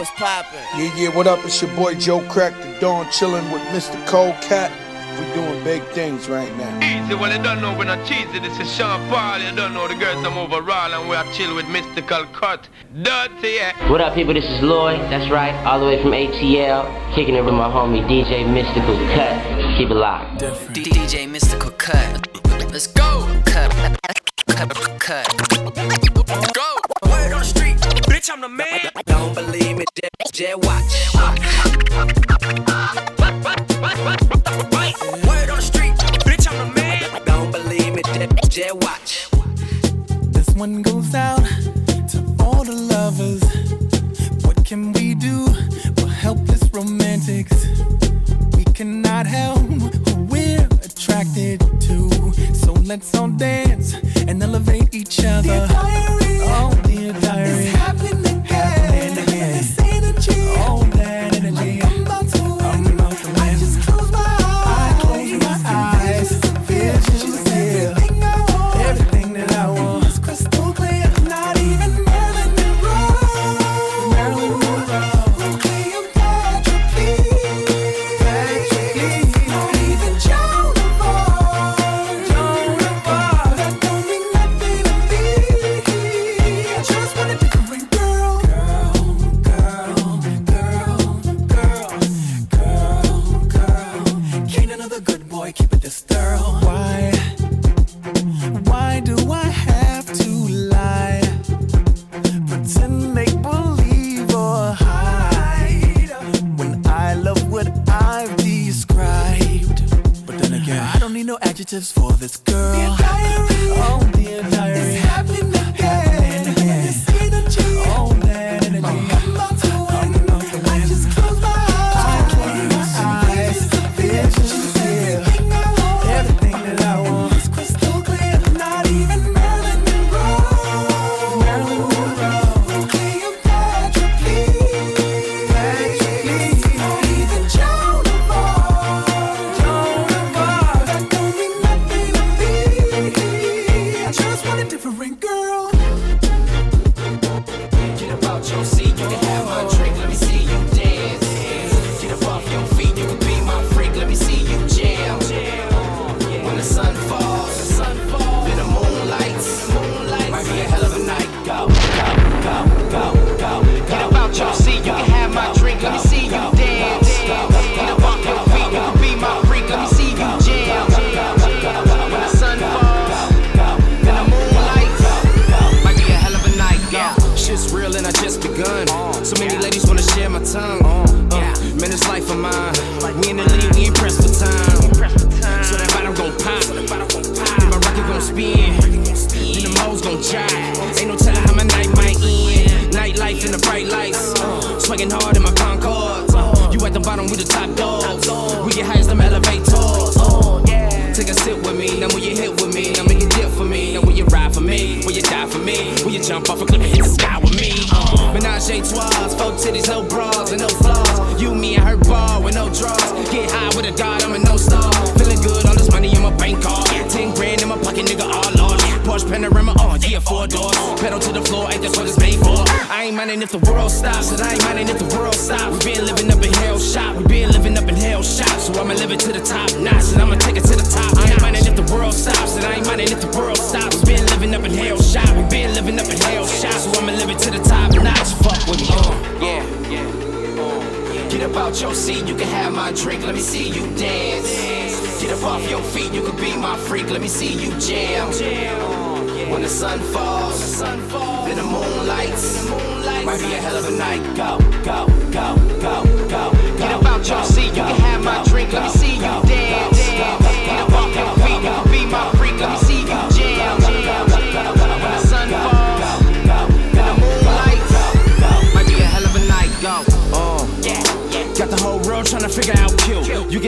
What's poppin'? Yeah, yeah, what up? It's your boy Joe Crack the Don, chillin' with Mr. Cold Cat. We doing big things right now. Easy, well, you don't know when I cheese it. This is Sean Paul. You don't know the girls I'm overall, and we are chill with Mystykal Kut. Dirty. Yeah. What up, people? This is Lloyd. That's right, all the way from ATL. Kicking it with my homie DJ Mystykal Kut. Keep it locked. DJ Mystykal Kut. Let's go. Cut. Cut. Cut. with that, watch. Word on the street, bitch, I'm the man. Don't believe me, that, watch. This one goes out to all the lovers. What can we do? We're helpless romantics. We cannot help who we're attracted to. So let's all dance and elevate each other.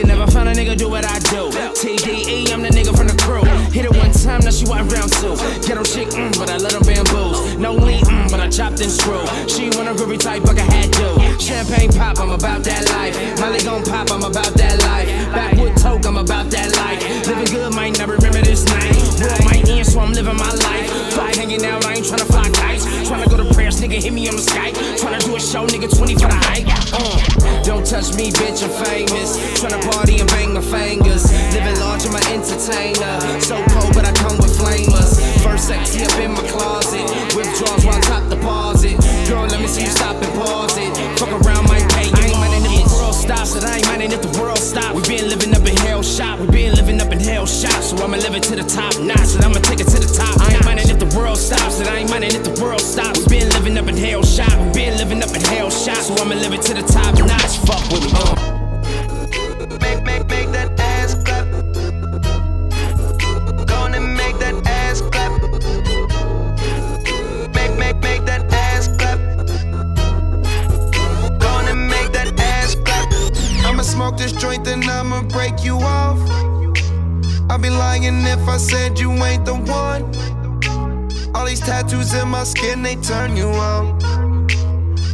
Never found a nigga do what I do. TDE, I'm the nigga from the crew. Hit it one time, now she want round two. Get on shit, mm, but I let them bamboos. No lean, mm, but I chopped and screw. She want a ruby type, like I had to. Champagne pop, I'm about that life. Molly gon' pop, I'm about that life. Backwood toke, I'm about that life. Living good, might not remember this night. World might end, so I'm living my life. Fly hanging out, I ain't tryna fly kites. Tryna go to prayers, nigga, hit me on the Skype. Tryna do a show, nigga, 20 for the hype. Uh, don't touch me, bitch, I'm famous. Tryna party and bang my fingers. Living large, I'm an entertainer. So cold, but I come with flamers. First sexy up in my closet. Withdrawals while I top deposit. Girl, let me see you stop and pause it. Fuck around, my stops, and I ain't minding if the world stops. We been living up in hell shop, we been living up in hell shop. So I'ma live it to the top notch, and I'ma take it to the top. I ain't minding if the world stops, and I ain't minding if the world stops. We been living up in hell shop, we been living up in hell shop. So I'ma live it to the top notch. Fuck with me. Uh. Smoke this joint, then I'ma break you off. I'd be lying if I said you ain't the one. All these tattoos in my skin, they turn you on.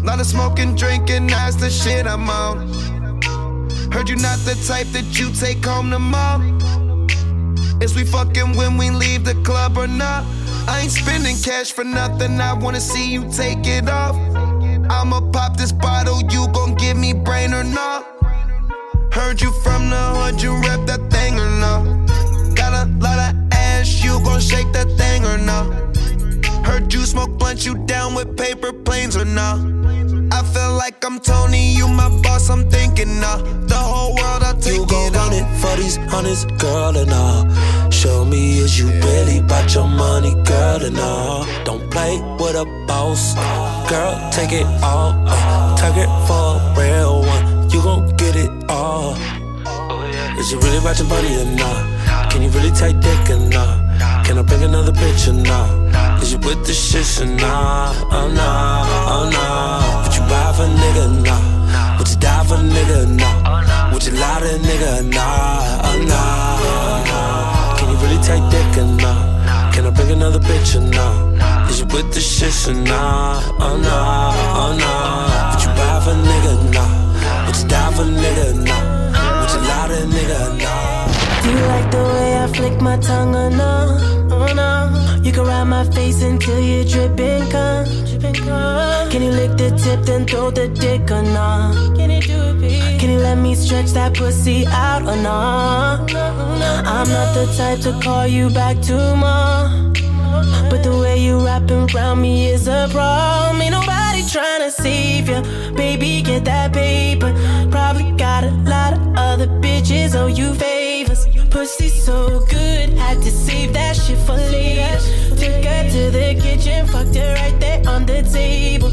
Lot of smoking, drinking, that's the shit I'm on. Heard you not the type that you take home to mom. Is we fucking when we leave the club or not? I ain't spending cash for nothing. I wanna see you take it off. I'ma pop this bottle. You gon' give me brain or not? Heard you from the hood. You rep that thing or not? Got a lot of ass. You gon' shake that thing or not? Heard you smoke blunt. You down with paper planes or not? I feel like I'm Tony, you my boss, I'm thinking. The whole world, I'll take You gon' it run it for these hundreds, girl, and all. Show me is you really about your money, girl, and all. Don't play with a boss, girl, take it all. Uh, target for a real one, you gon' it. Is you really about your money or not? Can you really take dick or not? Can I bring another bitch or not? Is you with the shits or not? Oh no, oh no. Would you buy for a nigga or not? Would you die for a nigga or not? Would you lie to a nigga or not? Oh no, oh no. Can you really take dick or not? Can I bring another bitch or not? Is you with the shits or not? Oh no, oh no. Would you buy for a nigga or not? Would you die for a nigga or not? Would you lie to a nigga not? Do you like the way I flick my tongue or no? Oh no. You can ride my face until you're dripping cum. Can you lick the tip then throw the dick or no? Can you do it, babe? Can you let me stretch that pussy out or no? Uh-huh, I'm not the type to call you back tomorrow. But the way you wrapping around me is a problem. Ain't nobody trying to save you. Baby, get that paper. Probably got a lot of other bitches owe you favors. Pussy so good, had to save that shit for later. Took her to the kitchen, fucked her right there on the table.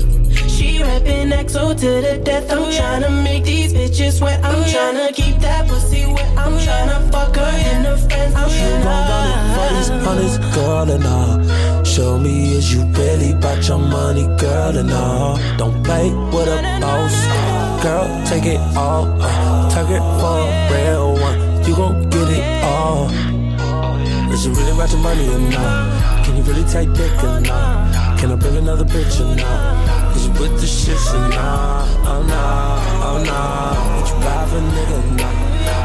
She rapping XO to the death. I'm tryna make these bitches wet. I'm tryna keep that pussy wet. I'm tryna fuck her and her friends. I'm You gon' run it for these tryna. girl, and all. Show me is you really about your money, girl, and all. Don't play with a boss, girl, take it all. Uh, target for a real one, you gon' get it all. Is you really about your money or not? Can you really take dick or not? Can I bring another bitch or not? Is you with the shits or not? Oh no, oh no. Would you buy for nigga or not?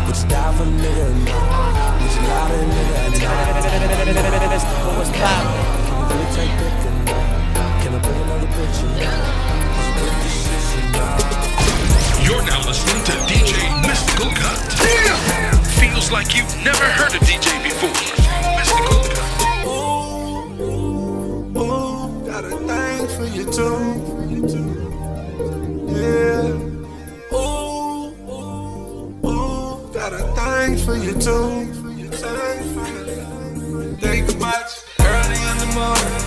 Would you die for nigga or not? Would you lie a nigga or not? What's poppin'? Can you really take dick or not? Can I bring another bitch or not? You're now listening to DJ Mystykal Kut. Feels like you've never heard a DJ before. Mystykal Kut. Ooh, got a thing for you too. Yeah. Ooh, ooh, ooh, got a thing for you too. For you. You early in the morning.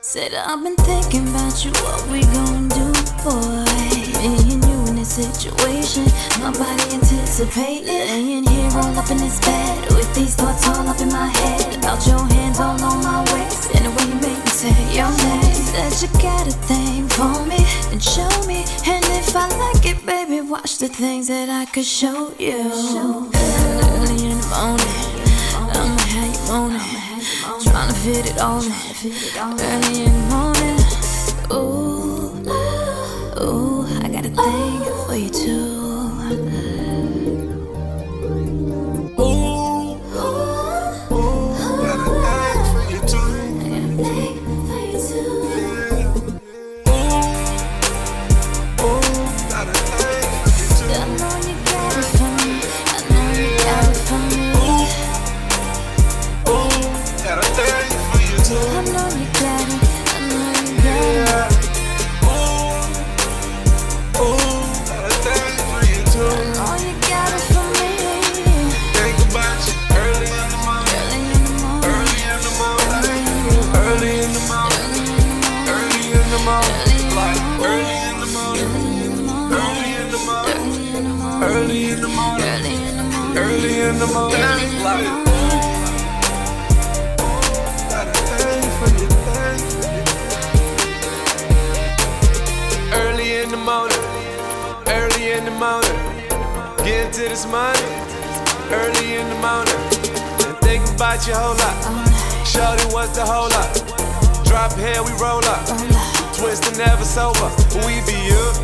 Said I've been thinking about you, what we gon' do, boy? Me and you in this situation, nobody anticipating. Laying here all up in this bed, with these thoughts all up in my head. About your hands all on my waist, and the way you make me say your name. Said you got a thing for me, and show me. And if I like it, baby, watch the things that I could show you. Early in the morning, I'ma have you fit it on me. Early in the morning. Ooh, in the morning. Like got a thing for you, thing for you. Early in the morning. Early in the morning. Get into this money. Early in the morning. And think about your whole lot. Shorty, what's the whole lot? Drop here, we roll up. Twisting never sober. We be up.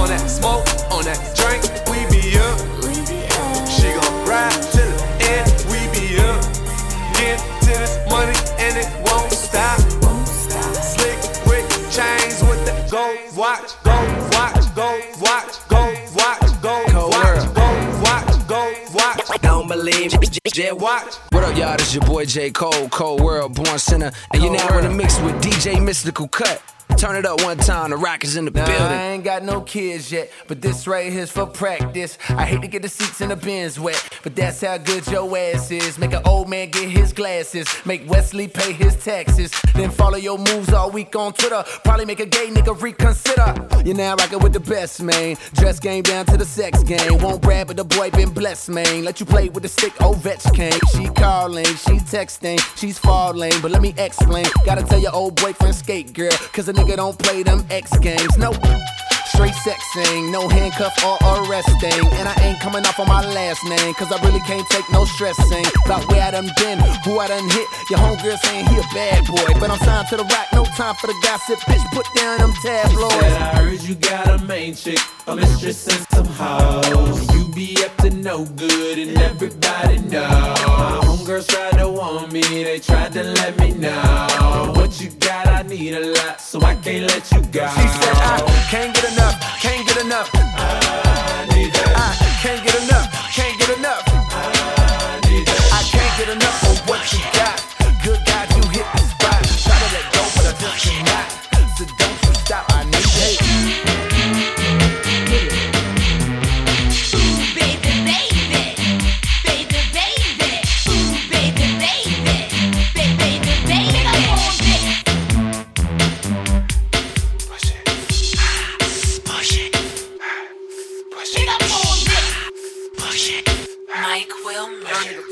On that smoke, on that drink, we be up. Ride to the end, we be up. Get to this money and it won't stop. Slick Rick chains with the gold watch, gold watch, gold watch, gold watch, gold watch, gold watch, gold watch. Don't believe it, jet watch. What up, y'all? This your boy J. Cole, Cold World, Born Sinner, and you're now in the mix with DJ Mystykal Kut. Turn it up one time, the rock is in the Nah, building. I ain't got no kids yet, but this right here's for practice. I hate to get the seats in the bins wet, but that's how good your ass is. Make an old man get his glasses, make Wesley pay his taxes, then follow your moves all week on Twitter. Probably make a gay nigga reconsider. You're now rocking with the best, man. Dress game down to the sex game. Won't brag, but the boy been blessed, man. Let you play with the stick, Ovechkin. She calling, she texting, she's falling, but let me explain. Gotta tell your old boyfriend skate girl, cause a nigga don't play them X games. Nope. Straight sexing, no handcuff or arresting. And I ain't coming off on my last name, cause I really can't take no stressing. About where I done been, who I done hit. Your homegirl saying he a bad boy. But I'm signed to the rock, no time for the gossip. Bitch, put down them tabloids. She Said I heard you got a main chick, a mistress and some hoes. You be up to no good and everybody know. My homegirls tried to warn me, they tried to let me know. What you got, need a lot, so I can't let you go. She said I can't get enough, can't get enough. I need that. I can't get enough, can't get enough. I need that. I can't get enough of what you got. Good God, you hit the spot. Try to let go, but I just cannot.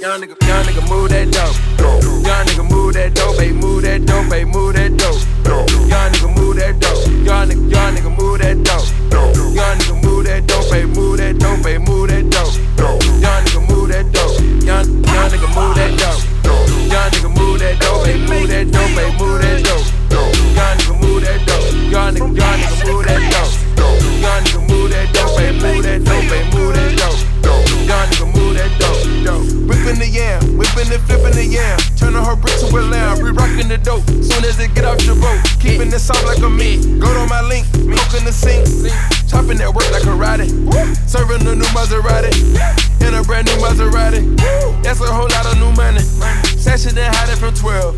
Young nigga, young nigga, move that dope. Young nigga, move that dope, babe, move that dope, babe, move that dope. Young nigga, move that dope. Young nigga, young nigga, move that dope. Young nigga, move that dope, babe, move that dope, babe, move that dope. Young nigga, move that dope. Young, young nigga, move that dope. Young nigga, move that dope, babe, move that dope, babe, move that dope. Young nigga, Lamb, re rocking the dope. Soon as it get off your boat, keeping it soft like a meat. Go to my link, cook in the sink. Chopping that work like a karate. Serving a new Maserati. In a brand new Maserati. That's a whole lot of new money. Sashing and hiding from 12.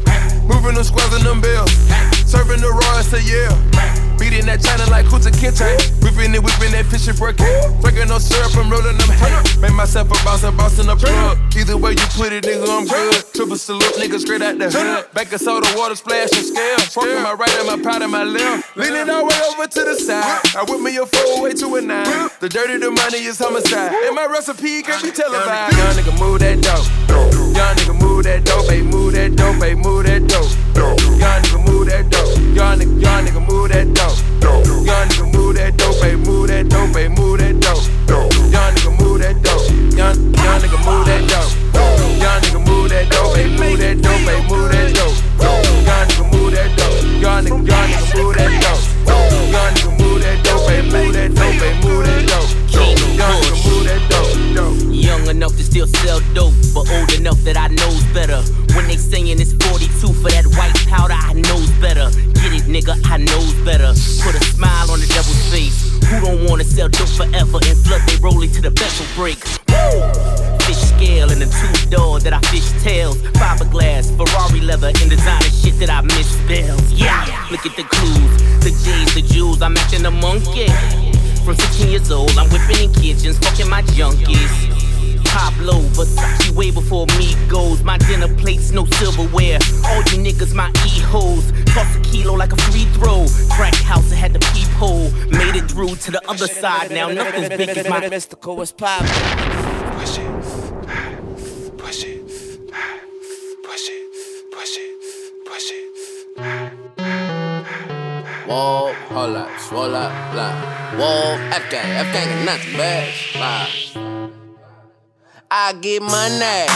Moving them squares and them bills. Serving the Royals to Yale. Beating that China like Kunta Kinte. Whipping it, whipping that fish and break Drinking no syrup, I'm rolling them hay. Make myself a boss, a boss in the plug. Either way you put it, nigga, I'm good. Triple salute, nigga, straight out the hood. Back of soda, water splash and scale. Forking my right and my pot and my left. Leaning all way over to the side. I whip me a four way to a nine. The dirty, the money is homicide. And my recipe can't be televised. Young nigga, move that dope. Young nigga, Move that dope, ayy, move that dope, ayy, move that dope. Young nigga move that dope, young nigga, young nigga move that dope. Young nigga move that dope, ayy, move that dope, ayy, move that dope. Young nigga move that dope, young, young nigga move that dope. Young nigga move that dope, ayy, move that dope, ayy, move that dope. Young nigga move that dope, young nigga, young nigga move that dope. Young nigga move that dope, ayy, move that dope, ayy, move that dope. Young nigga move that dope. Young enough to still sell dope, but old enough that I knows better. When they saying it's 42 for that white powder, I knows better. Get it, nigga, I knows better. Put a smile on the devil's face. Who don't wanna sell dope forever and flood they roll to the vessel break? Woo! Fish scale and the two door that I fish tails. Fiberglass, Ferrari leather, and designer shit that I misspells. Yeah, look at the clues, the J's, the jewels, I'm matching the monkey. From 16 years old, I'm whipping in kitchens, fucking my junkies. Pablo, Versace way before me goes. My dinner plates, no silverware. All you niggas, my e-hoes. Toss a kilo like a free throw. Crack house, I had the peephole. Made it through to the other side. Now nothing's big as my mystical was poppin'. Push it. Push it. Push it. Push it. Push it. Whoa, hold up, swole up, blah. Whoa, F gang, F gang is nothing bad. Blah. I get money,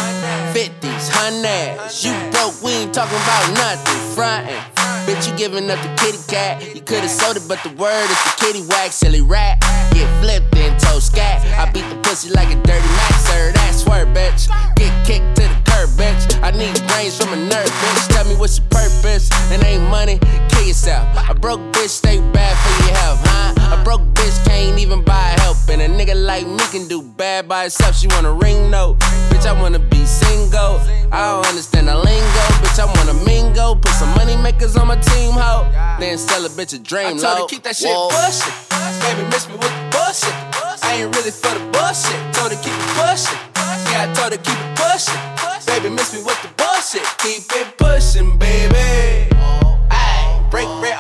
50s, hundreds. You broke, we ain't talking about nothing. Frontin'. Bitch, you giving up the kitty cat. You could've sold it, but the word is the kitty whack, silly rat. Get flipped scat. I beat the pussy like a dirty Mac, sir. That's swerve, bitch. Get kicked to the curb, bitch. I need brains from a nerd, bitch. Tell me what's your purpose. It ain't money, kill yourself. A broke bitch stay bad for your health, huh? A broke bitch can't even buy help. And a nigga like me can do bad by herself. She want a ring note. Bitch, I wanna be single. I don't understand the lingo. Bitch, I wanna mingle. Put some money makers on my team, ho. Then sell a bitch a dream, I told her keep that shit Whoa. pushing. Baby, miss me with the bullshit. I ain't really for the bullshit. Told her keep it pushing. Yeah, I told her keep it pushing. Baby, miss me with the bullshit. Keep it pushing, baby. Ay, break break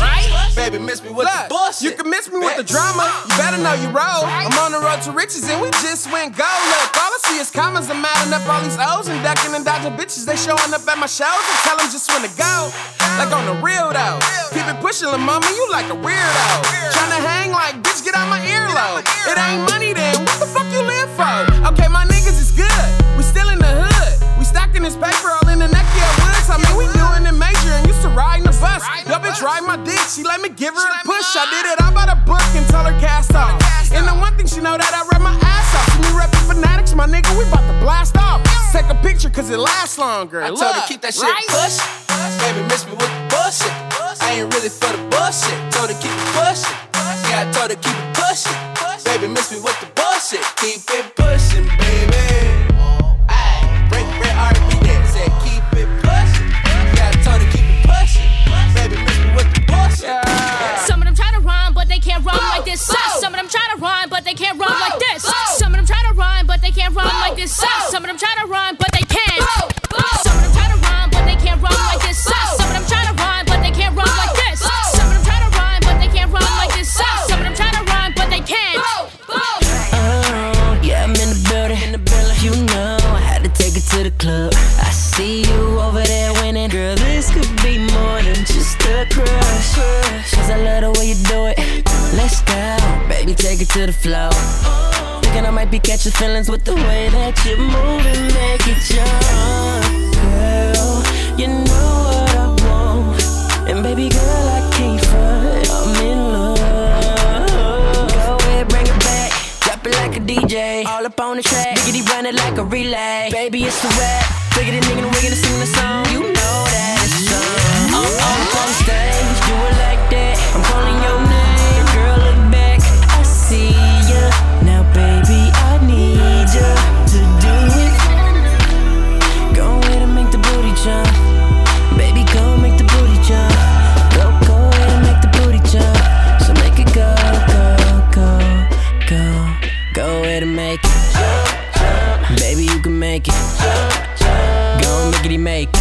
keep it pushing. Baby, miss me with the bullshit. You can miss me with the drama. You better know you roll. I'm on the road to riches and we just went gold. Look, all I see is commas. I'm adding up all these O's and ducking and dodging bitches. They showing up at my shows. and tell them just when to go. Like on the real though. Keep it pushing, lil' mama. You like a weirdo. Tryna hang like, bitch, get out my earlobe. It ain't money then. What the fuck you live for? Okay, my niggas is good. We still in the hood. We stacking this paper all in the neck of woods. I mean, we doing it major and used to riding the bus. Yo, bitch, ride my dick. She let me give her a push. I did it. I bought a book and told her cast off. And the one thing she know that I read my ass off. See me reppin' fanatics, my nigga. We bout to blast off. Take a picture cause it lasts longer. I told her keep that shit right? pushing. Baby, miss me with the bullshit. I ain't really for the bullshit. Told her keep it pushing. Yeah, I told her keep it pushing. Baby, miss me with the bullshit. Keep it pushing, take it to the floor. Thinking I might be catching feelings with the way that you move and make it jump. Girl, you know what I want. And baby girl, I can't front. I'm in love. Go ahead, bring it back. Drop it like a DJ. All up on the track. Biggity run it like a relay. Baby, it's a rap. Biggity nigga, we gonna sing the song. You know that it's on. I'm up on stage, do it like that. I'm calling your name. And make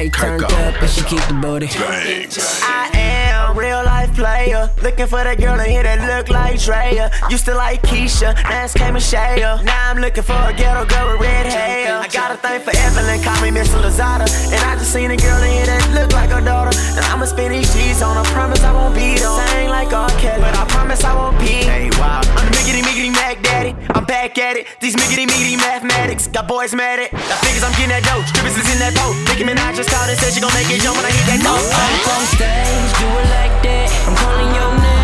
stay turned up and she keep the booty. I am a real life player. Looking for that girl in here that look like Drea. Used to like Keisha, now it's K Michelle. Now I'm looking for a ghetto girl with red hair. I got a thing for Evelyn, call me Miss Lozada. And I just seen a girl in here that look like her daughter. And I'ma spend these G's on her. Promise I won't beat on. Sing like R. Kelly, but I promise I won't be. Hey, wow. I'm the miggity miggity Mac Daddy. I'm back at it. These miggity miggity mathematics got boys mad at. Got figures I'm getting that dope. Strippers is in that boat. Nicki Minaj just called and said she gon' make it jump when I hit that note. Up on stage, do it like that. I'm calling your name.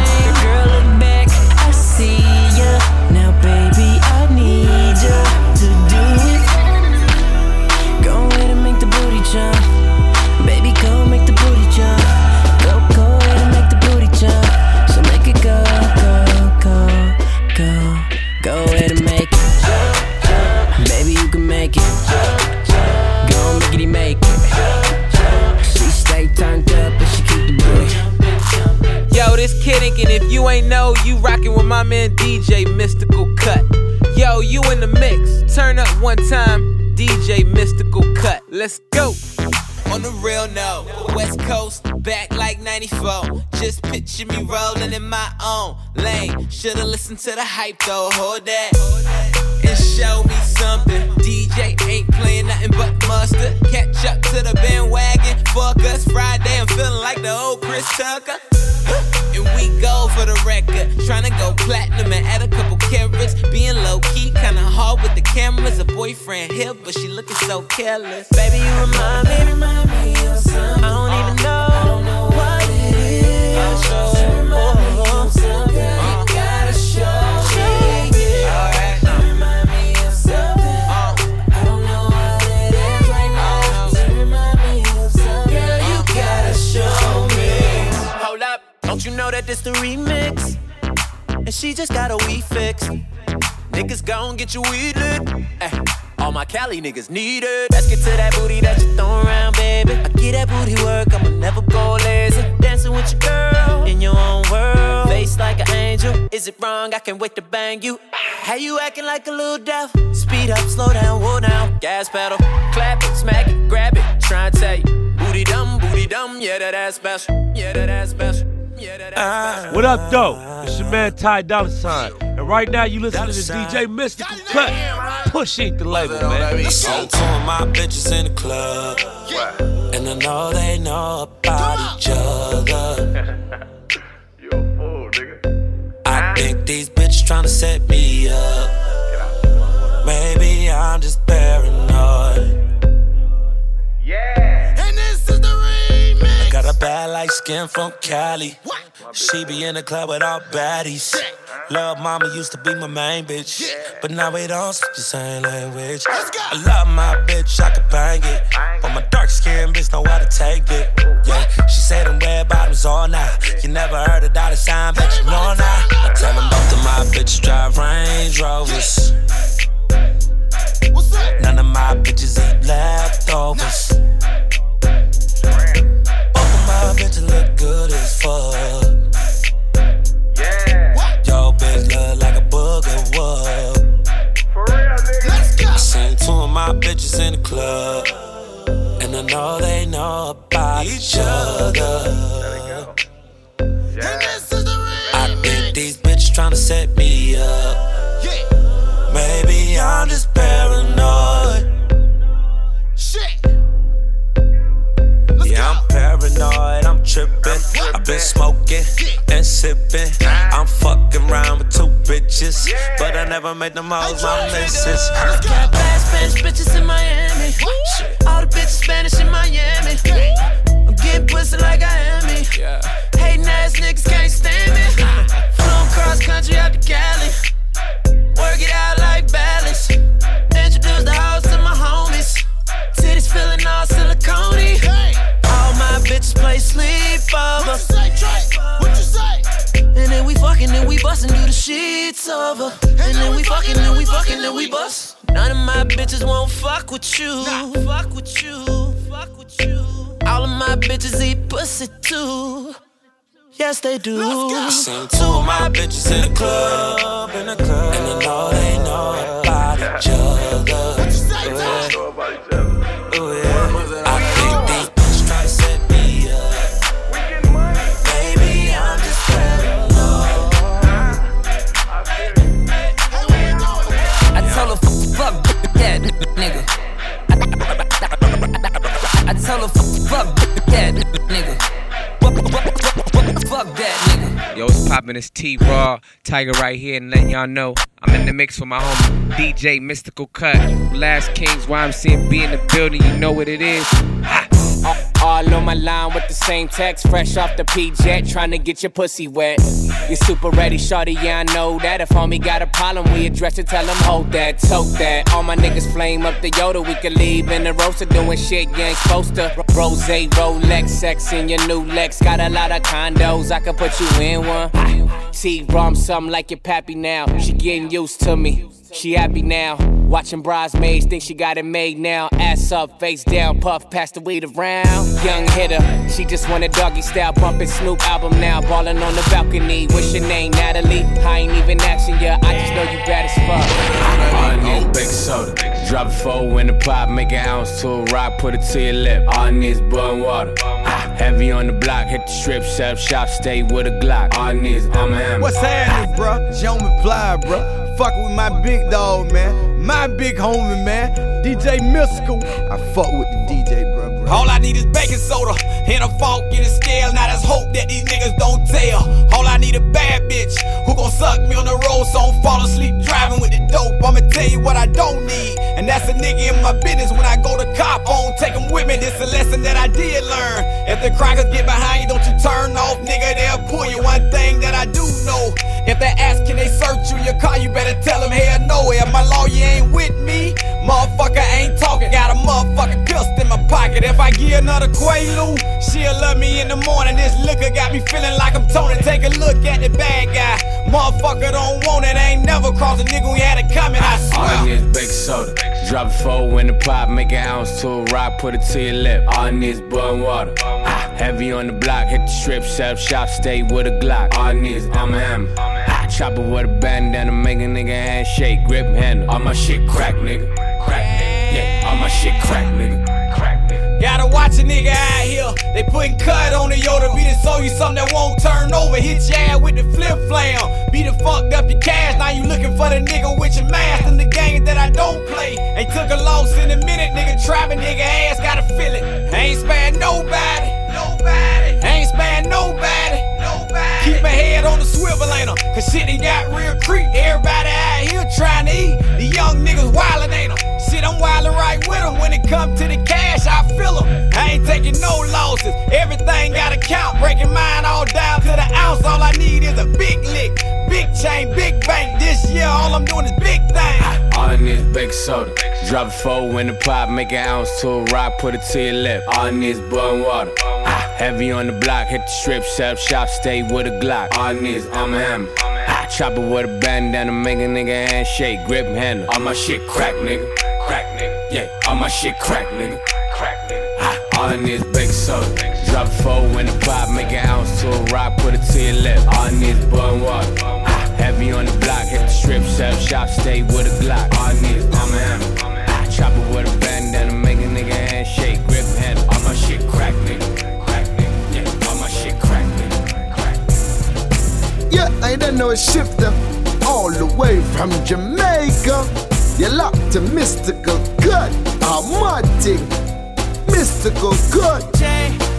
And if you ain't know, you rockin' with my man DJ Mystykal Kut. Yo, you in the mix. Turn up one time, DJ Mystykal Kut. Let's go. On the real note, West Coast, back like 94. Just picture me rolling in my own lane. Should've listened to the hype though, hold that. And show me something. DJ ain't playing nothing but mustard. Catch up to the bandwagon. Fuck us Friday, I'm feeling like the old Chris Tucker. And we go for the record. Tryna go platinum and add a couple carats. Being low key, kinda hard with the cameras. A boyfriend here, but she looking so careless. Baby, you remind me, remind me that this the remix? And she just got a weed fix. Niggas gon' get you weed lit. Eh, all my Cali niggas need it. Let's get to that booty that you throw around, baby. I get that booty work, I'ma never go lazy. Dancing with your girl in your own world. Face like an angel. Is it wrong? I can't wait to bang you. How you acting like a little devil? Speed up, slow down, whoa down. Gas pedal, clap it, smack it, grab it. Try and tell you. Booty dumb, booty dumb, yeah, that ass special. Yeah, that ass special. Yeah, that ass special. What up, though? It's your man Ty Dolla Sign. And right now, you listen to the DJ Mystykal Kut. Push Ink the label, man. I seen two of my bitches in the club. And I know they know about each other. I think these bitches tryna set me up. Maybe I'm just paranoid. And bad light skin from Cali. She be in the club with all baddies. Love mama used to be my main bitch. But now we don't speak the same language. I love my bitch, I can bang it. But my dark skin bitch know how to take it. Yeah, she said them red bottoms all night. You never heard a dollar sign, but you know now. I tell them both of my bitches drive Range Rovers. None of my but I never made them hoes my missus. Yes, they do. Seen two of my bitches in the club, in the club, and I know they know Yo, it's T Raw, Tyga right here, and letting y'all know I'm in the mix with my homie DJ Mystykal Kut. Last Kings, YMCMB in the building, you know what it is. All on my line with the same text. Fresh off the P-Jet, trying to get your pussy wet. You're super ready, shorty, yeah, I know that. If homie got a problem, we address it, tell him hold that, tote that. All my niggas flame up the Yoda, we can leave in the roaster doing shit you ain't supposed to. Rose, Rolex, sex in your new Lex. Got a lot of condos, I can put you in one. T-Rom, something like your pappy now. She getting used to me. She happy now. Watching bridesmaids, think she got it made now. Ass up, face down, puff, pass the weed around. Young hitter, she just want a doggy style, bumping Snoop album now. Ballin' on the balcony. What's your name, Natalie? I ain't even asking ya, I just know you bad as fuck. On this big soda, drop a four in the pot, make an ounce to a rock, put it to your lip. On this bun water. Ah, heavy on the block, hit the strip, set up shop, stay with a Glock. On this, I'm a hammer. What's happening, bro? Joe McFly, bro. Fucking with my big dog, man. My big homie, man. DJ Mystykal. I fuck with the DJ. All I need is baking soda and a fork in a scale. Now let's hope that these niggas don't tell. All I need a bad bitch who gon' suck me on the road so I don't fall asleep driving with the dope. I'ma tell you what I don't need, and that's a nigga in my business when I go to cop on. Take him with me, this a lesson that I did learn. If the crackers get behind you, don't you turn off, nigga, they'll pull you. One thing that I do know, if they ask can they search you, your car, you better tell them hell no. If my lawyer ain't with me, motherfucker ain't talking. Got a motherfucking pistol in my pocket. If I get another Quaalude, she'll love me in the morning. This liquor got me feeling like I'm Tony. Take a look at the bad guy. Motherfucker don't want it, ain't never crossed a nigga we had it coming, I swear. All this big soda. Drop a four in the pot, make an ounce to a rock, put it to your lip. All this bun water. Ah, heavy on the block, hit the strip, set up shop, stay with a Glock. All this, I'm a hammer. Ah, chopper with a bandana, make a nigga handshake, grip handle. All my shit crack, nigga. Crack, nigga. Yeah, all my shit crack, nigga. Gotta watch a nigga out here. They putting cut on the Yoda. Be to show you something that won't turn over. Hit your ass with the flip flam. Be the fucked up your cash. Now you looking for the nigga with your mask in the game that I don't play. Ain't took a loss in a minute, nigga. Trapping nigga ass, gotta feel it. Ain't sparing nobody. Nobody. Ain't sparing nobody. Nobody. Keep my head on the swivel, ain't em. Cause shit ain't got real creep. Everybody out here trying to eat. The young niggas wildin', ain't em. Shit, I'm wildin' right with them. When it come to the cash, I feel them. I ain't taking no losses. Everything got a count. Breaking mine all down to the ounce. All I need is a big lick. Big chain, big bank. This year, all I'm doing is big things. All I need is big soda. Drop a four in the pot, make an ounce to a rock, put it to your lip. All in this bun water. Ah, heavy on the block, hit the strip, up shop, stay with a Glock. All in this, I'm a hammer. Ah, chopper with a bandana, make a nigga handshake, grip handle. All my shit crack, nigga. Crack, nigga. Yeah, all my shit crack, nigga. Crack, nigga. Ah, all in this big soda. Drop a four in the pot, make an ounce to a rock, put it to your lip. All in this bun water. Ah, heavy on the block, hit the strip, set shop, stay with a Glock. All in this, I'm a hammer. Ah, chopper with a bandana, make a nigga handshake, grip handle. All my shit crack, nigga. Crack, nigga. Yeah, all my shit crack, nigga. Yeah, I don't know a Shifta all the way from Jamaica. You locked to Mystykal Kut, Almighty, Mystykal Kut. J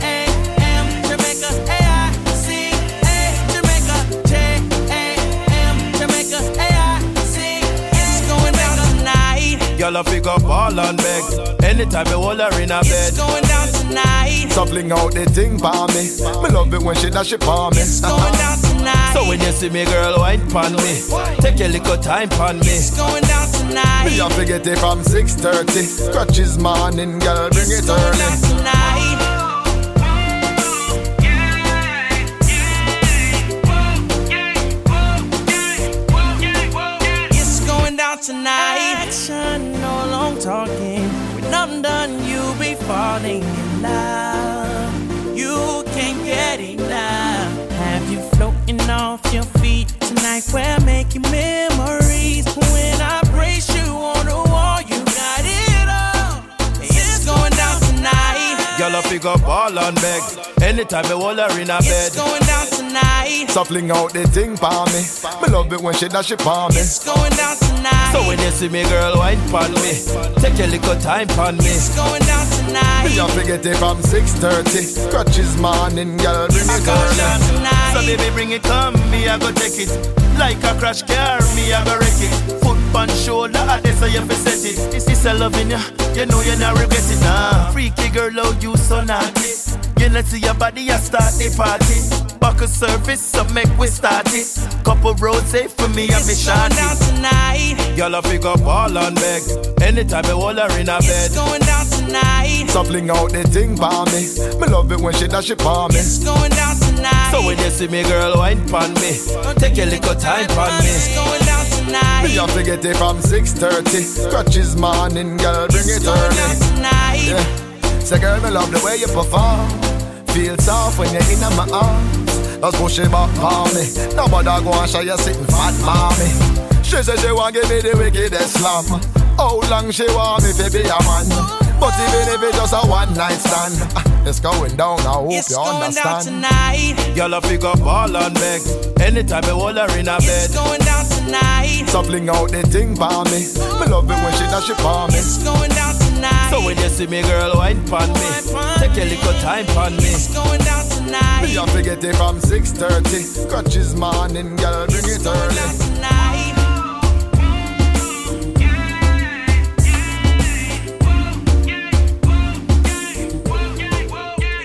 A M Jamaica A I C A Jamaica J A M Jamaica A I C. It's going down tonight. Girl, I pick up all on beg. Anytime you hold her in a bed. It's going down tonight. So fling out the thing for me. Me love it when she dash it for me. It's going down tonight. So when you see me, girl, wine pon me. Take a little time pon me. It's going down tonight. Me have to get it from 6.30. Scratches morning, girl, bring it going early. down tonight. It's going down tonight. Action, no long talking. When I'm done, you'll be falling in love. You can't get enough. Have you floating off your feet tonight? We're making memories. When I brace you on the wall, you got it all. It's going down tonight. Girl, I pick up all on beg. Anytime you hold her in a bed. It's going down tonight. So fling out the thing for me. Me love it when she dash it for me. It's going down tonight. So when you see me, girl, wine pon me. Take a little time pon me. It's going down tonight. Me have to get it from 6.30. Scratches morning, girl, bring it down early. So baby, bring it come, me I go take it. Like a crash car, me I go wreck it. Foot on shoulder, I dare say you set it. This is a loving ya, you know you not regret it. Nah, freaky girl, how you so naughty. You know see your body, I start the party. Buckle service, so make we start it. Couple roads safe for me and me It's going down tonight. Y'all I pick up all on beg. Anytime I hold her in a bed. It's going down tonight. So fling out the thing for me. Me love it when she dash it for me. It's going down tonight. So when you see me, girl, wine pon me. Don't take a little time pon me. It's going down tonight. Me have to get it from 6.30 Scratches morning, girl, bring it going down early tonight. Yeah. Say girl, me love the way you perform Feel soft when you're in my arms Just push it back for me Nobody go and show you sitting fat mommy She say she want give me the wickedest slam How long she want me to be a man But even if it's just a one night stand ah, It's going down, I hope It's you going down understand tonight. Girl, I pick up all on beg. Anytime I hold her in a bed. It's going down tonight. So fling out the thing for me Me love it when she dash it for me It's going down tonight. So when you see me, girl, wine pon me. Take a little time pon me. It's going down tonight. Me have to get it from 6.30 Scratches morning, girl, bring it early Tonight.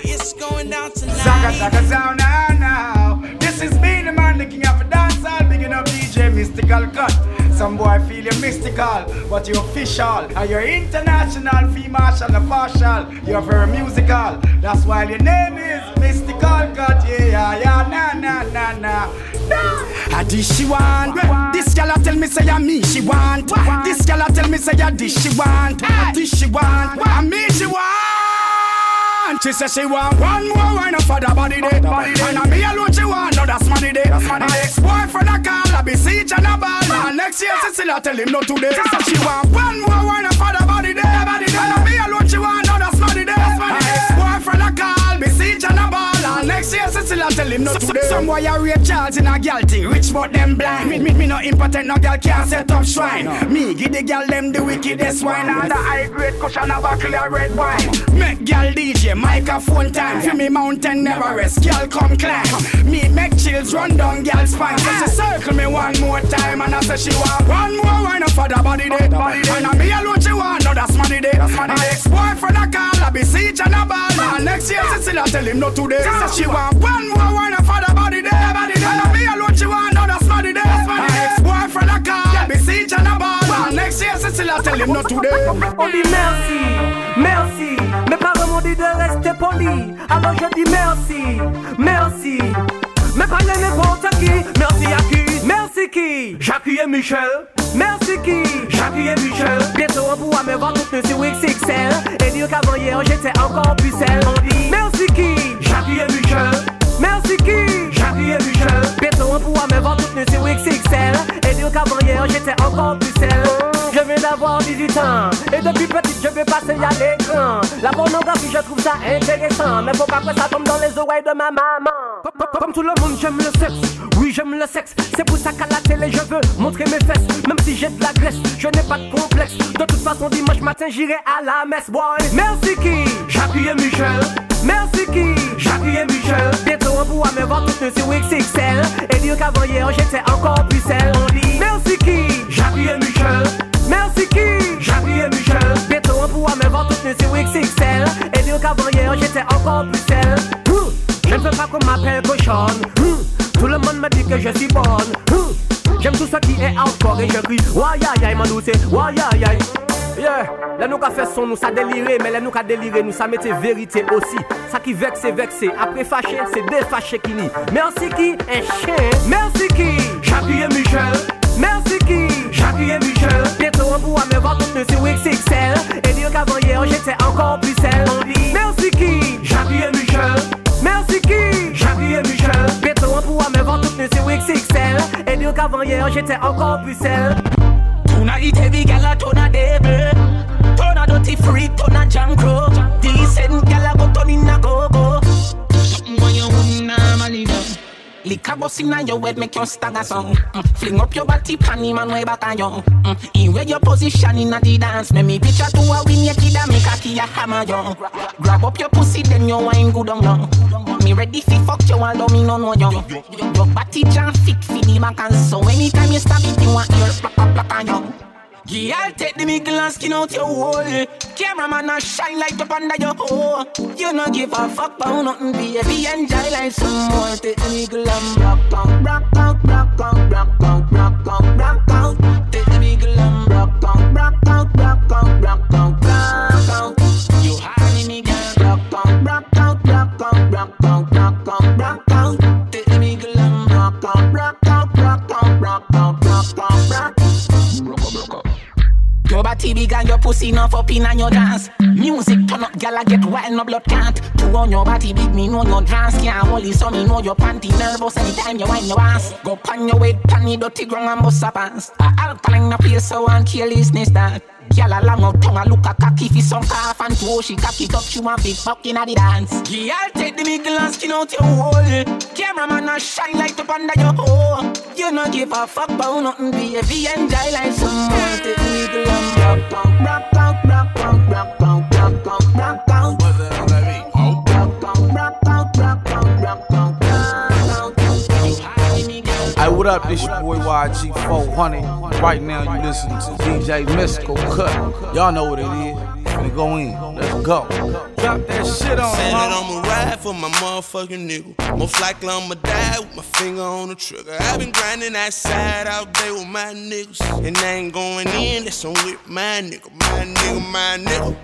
It's going down tonight. Zaka Zaka sound now now. This is me, the man, the king of the dancehall, bigging up DJ Mystykal Kut. Some boy feel you mystical, but you're official. And you're international, fee marshal, and partial. You're very musical. That's why your name is Mystykal Kut. Yeah, yeah, yeah, nah, nah, nah, nah. Ah, this she want. This gal a tell me say a me she want. This gal a tell me say a this she want. This she want. A me she want. She say she want one more wine for the body day. And a me alone she want. No, that's money day. My ex-boyfriend a call. I be siege and a ball. And next year she still a tell him no today. She say she want one more wine for the body day. And a me alone And next year still a tell him no today. Some boy a rape Charles in a gal thing. Rich but them blind. Me, me, me no impotent. No gal can't set up shrine. Me give the gal them the wickedest wine. And the high grade cushion of a of red wine. Make gal DJ microphone time. Feel me mountain never rest. Gal come climb. Me make chills run down gal spine. So she circle me one more time. And I say she want one more wine for the body day. And I me alone she want. No that's money day. My ex-boyfriend a call. I be siege and a ball. And next year she still a tell him no today. She want one more wine for the body day. And I me alone she want. No that's money day. My ex-boyfriend a call. Be siege and a ball. And next year she still a tell him no today. On dit merci, merci. Mes parents m'ont dit de rester poli. Alors je dis merci, merci. Mais pas n'importe qui. Merci à qui Merci qui Jackie et Michel. Merci qui Jackie et Michel. Bientôt on pourra me voir toutes sur XXL. Et dire qu'avant hier j'étais encore plus celle. On dit merci qui Michel. Merci qui? Jackie et Michel. Bientôt on pourra me voir toutes sur XXL. Et dire qu'avant hier j'étais encore plus celle. Je viens d'avoir 18 ans. Et depuis petite je vais passer à l'écran. La pornographie je trouve ça intéressant. Mais faut pas que ça tombe dans les oreilles de ma maman. Comme, tout le monde j'aime le sexe. Oui j'aime le sexe. C'est pour ça qu'à la télé je veux montrer mes fesses. Même si j'ai de la graisse je n'ai pas de complexe. De toute façon dimanche matin j'irai à la messe boy. Merci qui? Et Michel. Merci qui? Et Michel. Bientôt on pourra me voir toutes sur XXL Et dire qu'avant hier j'étais encore plus celle On dit Merci qui? Et Michel Merci qui? Et Michel. Bientôt on pourra me voir toutes sur XXL Et dire qu'avant hier j'étais encore plus celle Je ne veux pas qu'on m'appelle cochonne Hum, Tout le monde me dit que je suis bonne. Hum, J'aime tout ce qui est hardcore et je crie Why aïe c'est Why aïe aïe. Yeah, là nous qu'a fait son nous ça déliré Mais là nous qu'a déliré nous ça mettait vérité aussi. Ça qui vexe c'est vexé. Après fâché c'est défâché qui nie. Merci qui? Un chien. Merci qui? Et Michel Merci qui? Jackie et Michel. Bientôt on pourra me voir toute nue sur XXL Et dire qu'avant hier j'étais encore plus celle Merci qui? Jackie et Michel. Merci qui? Jackie et Michel. Bientôt on pourra me voir toute nue sur XXL Et dire qu'avant hier j'étais encore plus celle Tona ite vigala tona debe Tona doti freak tona jankro Dis Liquor bust inna your head make you stagger song mm. Fling up your body pan him and way back on you mm. In where your position inna the dance Make me picture to a win your kid and make a key a hammer you Grab up your pussy then you wine good on you Me ready fi fuck you although me no know you Your body jam fit fi the back and so Anytime you stab it you want your plak plak plak on you Yeah, take the mickle and skin out your hole. Cameraman, I shine light up under your hole. You no give a fuck about nothing, baby. Enjoy like some more. Take the mickle and rock out, rock out, rock out, rock out, rock out, rock out. Take the mickle and rock out, rock out, rock out, rock out, rock out. You honey me girl, rock out, rock out, rock out, rock out, rock out, rock out. Body big and your pussy enough up in and your dance. Music turn up, gal I get wild, no blood can't. Two on your body big, me know your dance can't hold it, so me know your panty nervous anytime you wind your ass. Go pan your weight, pan the dirty ground and bust a pants. A alkaline no feel so and kill this that. Gyal a long out tongue a look a cocky fi some calf and toe she cock it she want big fuck inna the dance. Gyal take the middle and skin out your hole. Cameraman a shine light up under your hole. You no give a fuck about nothing, baby. Enjoy like some more. Take the middle and rock out, rock out, rock out, rock out, rock out, rock out. What's that on that beat? Rock out, rock out, rock out, rock out, what up? This your boy YG 400. Right now, you listen to DJ Mystykal Kut. Y'all know what it is. Finna go in. Let's go. Drop that shit on. Said that mama. I'ma ride for my motherfucking nigga. Most likely I'ma die with my finger on the trigger. I've been grinding that side out there with my niggas. And I ain't going in, that's on with my nigga. My nigga, my nigga.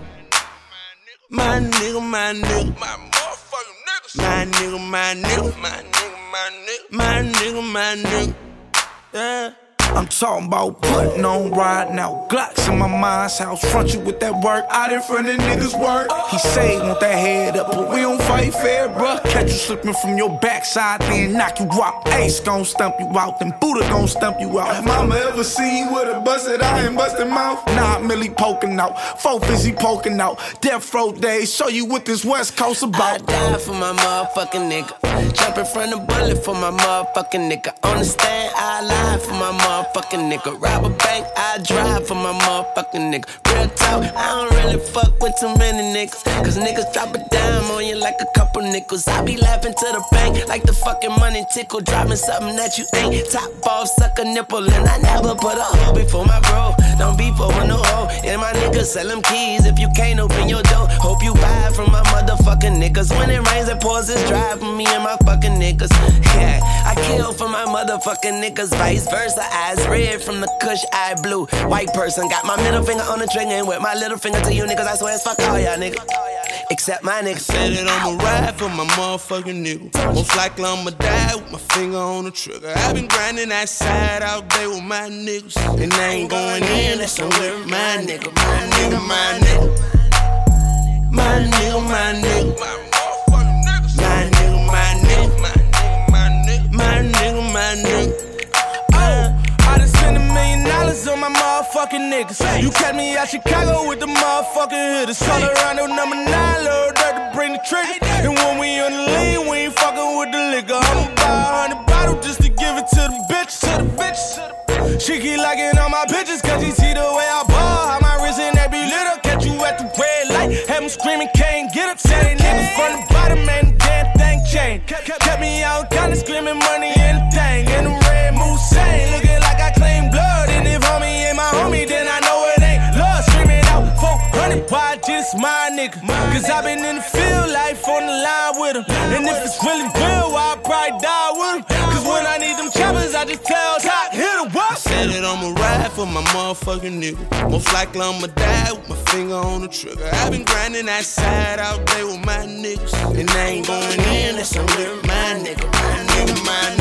My nigga, my nigga. My motherfucking niggas. My nigga, my nigga. My nigga, my nigga. My nigga, my nigga. Yeah. I'm talking about putting on right now. Glocks in my mind's house, front you with that work out in front of niggas' work. He say he want that head up, but we don't fight fair, bruh. Catch you slipping from your backside, then knock you out. Ace gon' stump you out, then Buddha gon' stump you out. Have mama ever seen you with a busted eye and busted mouth? Nah, Millie poking out, four fizzy poking out. Death row days, show you what this West Coast about. I die for my motherfucking nigga. Jump in front of bullet for my motherfucking nigga. Understand, I lie for my motherfucking motherfucking nigga. Rob a bank, I drive for my motherfucking nigga. Real talk, I don't really fuck with too many niggas. Cause niggas drop a dime on you like a couple nickels. I be laughing to the bank like the fucking money tickle. Dropping something that you ain't. Top off, suck a nipple. And I never put a hoe before my bro. Don't be for no hoe. And my niggas sell them keys if you can't open your door. Hope you buy from my motherfucking niggas. When it rains, it pours, it's dry for me and my fucking niggas. Yeah, I kill for my motherfucking niggas. Vice versa, eyes red from the kush, eye blue. White person got my middle finger on the trigger and with my little finger to you niggas. I swear it's fuck all y'all niggas. Except my niggas. Said that I'ma ride for my motherfucking nigga. Most likely I'ma die with my finger on the trigger. i been grinding that side out there with my niggas. And I ain't going in, that's on with my nigga. My nigga, my nigga. My nigga, my nigga. My dollars on my motherfucking niggas. You catch me out Chicago with the motherfucking hitters. Around number nine, Lord, dirt to bring the trigger. And when we on the lean, we ain't fucking with the liquor. I'ma buy a hundred bottles just to give it to the bitch, to the bitch. She keep liking all my pictures, cause she see the way I ball. How my wrist and they be lit. Catch you at the red light. Have them screaming, can't get up. Say niggas from the bottom, man, the damn thing changed. Kept me out, kinda screaming money and the thing. Just my nigga? Cause I been in the field, life on the line with him. And if it's really real, I'll probably die with him. Cause when I need them choppers, I just tell Top, hit him up. Said that I'ma ride for my motherfucking nigga. Most likely I'ma die with my finger on the trigger. i been grinding that side out there with my niggas. And I ain't going in, that's on with my nigga. My nigga, my nigga.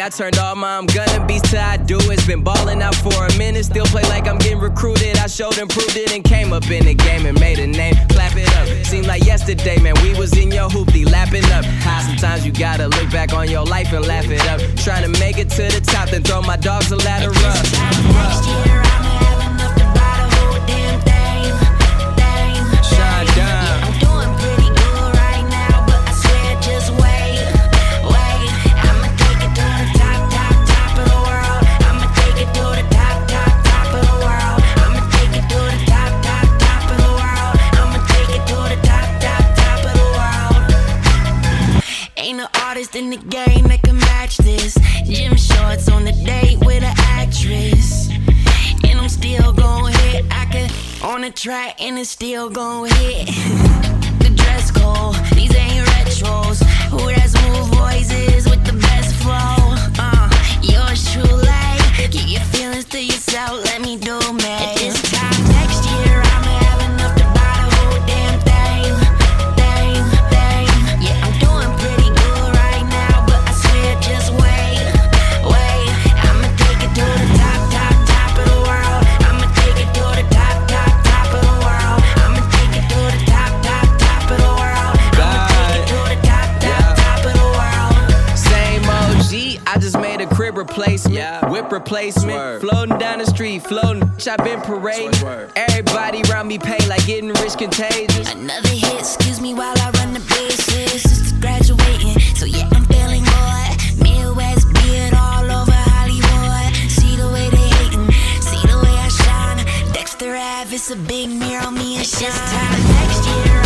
I turned hottest in the game that can match this. Gym shorts on the date with an actress. And I'm still gon' hit. I can on the track and it's still gon' hit. the dress code, these ain't retros. Who that smooth voices with the best flow? Uh, yours truly. Keep your feelings to yourself, let me do me. whip replacement. Swerve. Floating down the street, floating, I've been parading. Swerve. Everybody around me pay like getting rich contagious. Another hit, excuse me while I run the business. Just graduating, so yeah, I'm feeling good. Midwest beard all over Hollywood. See the way they hating, see the way I shine. Dexter Ave, it's a big mirror on me and shine. It's just time next year.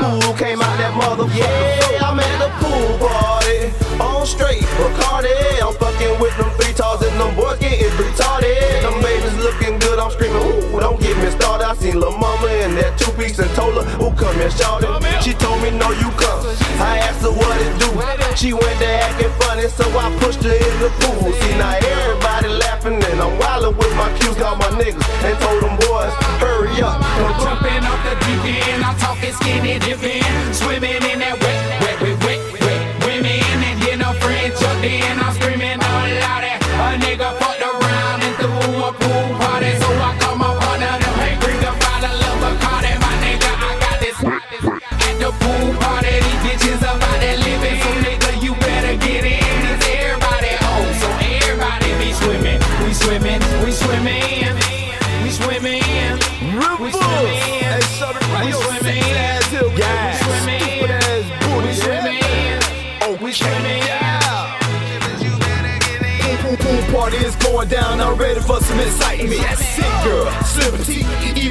Who came out that motherfucker. Yeah, I'm at the pool party. On straight Bacardi. I'm fucking with them three tars and them boys getting retarded. Them babies looking good. I'm screaming, ooh, don't get me started. I seen La Mama in that two piece and told her, ooh, come here, shawty. She told me, no, you come. I asked her what it do. She went there acting funny, so I pushed her in the pool.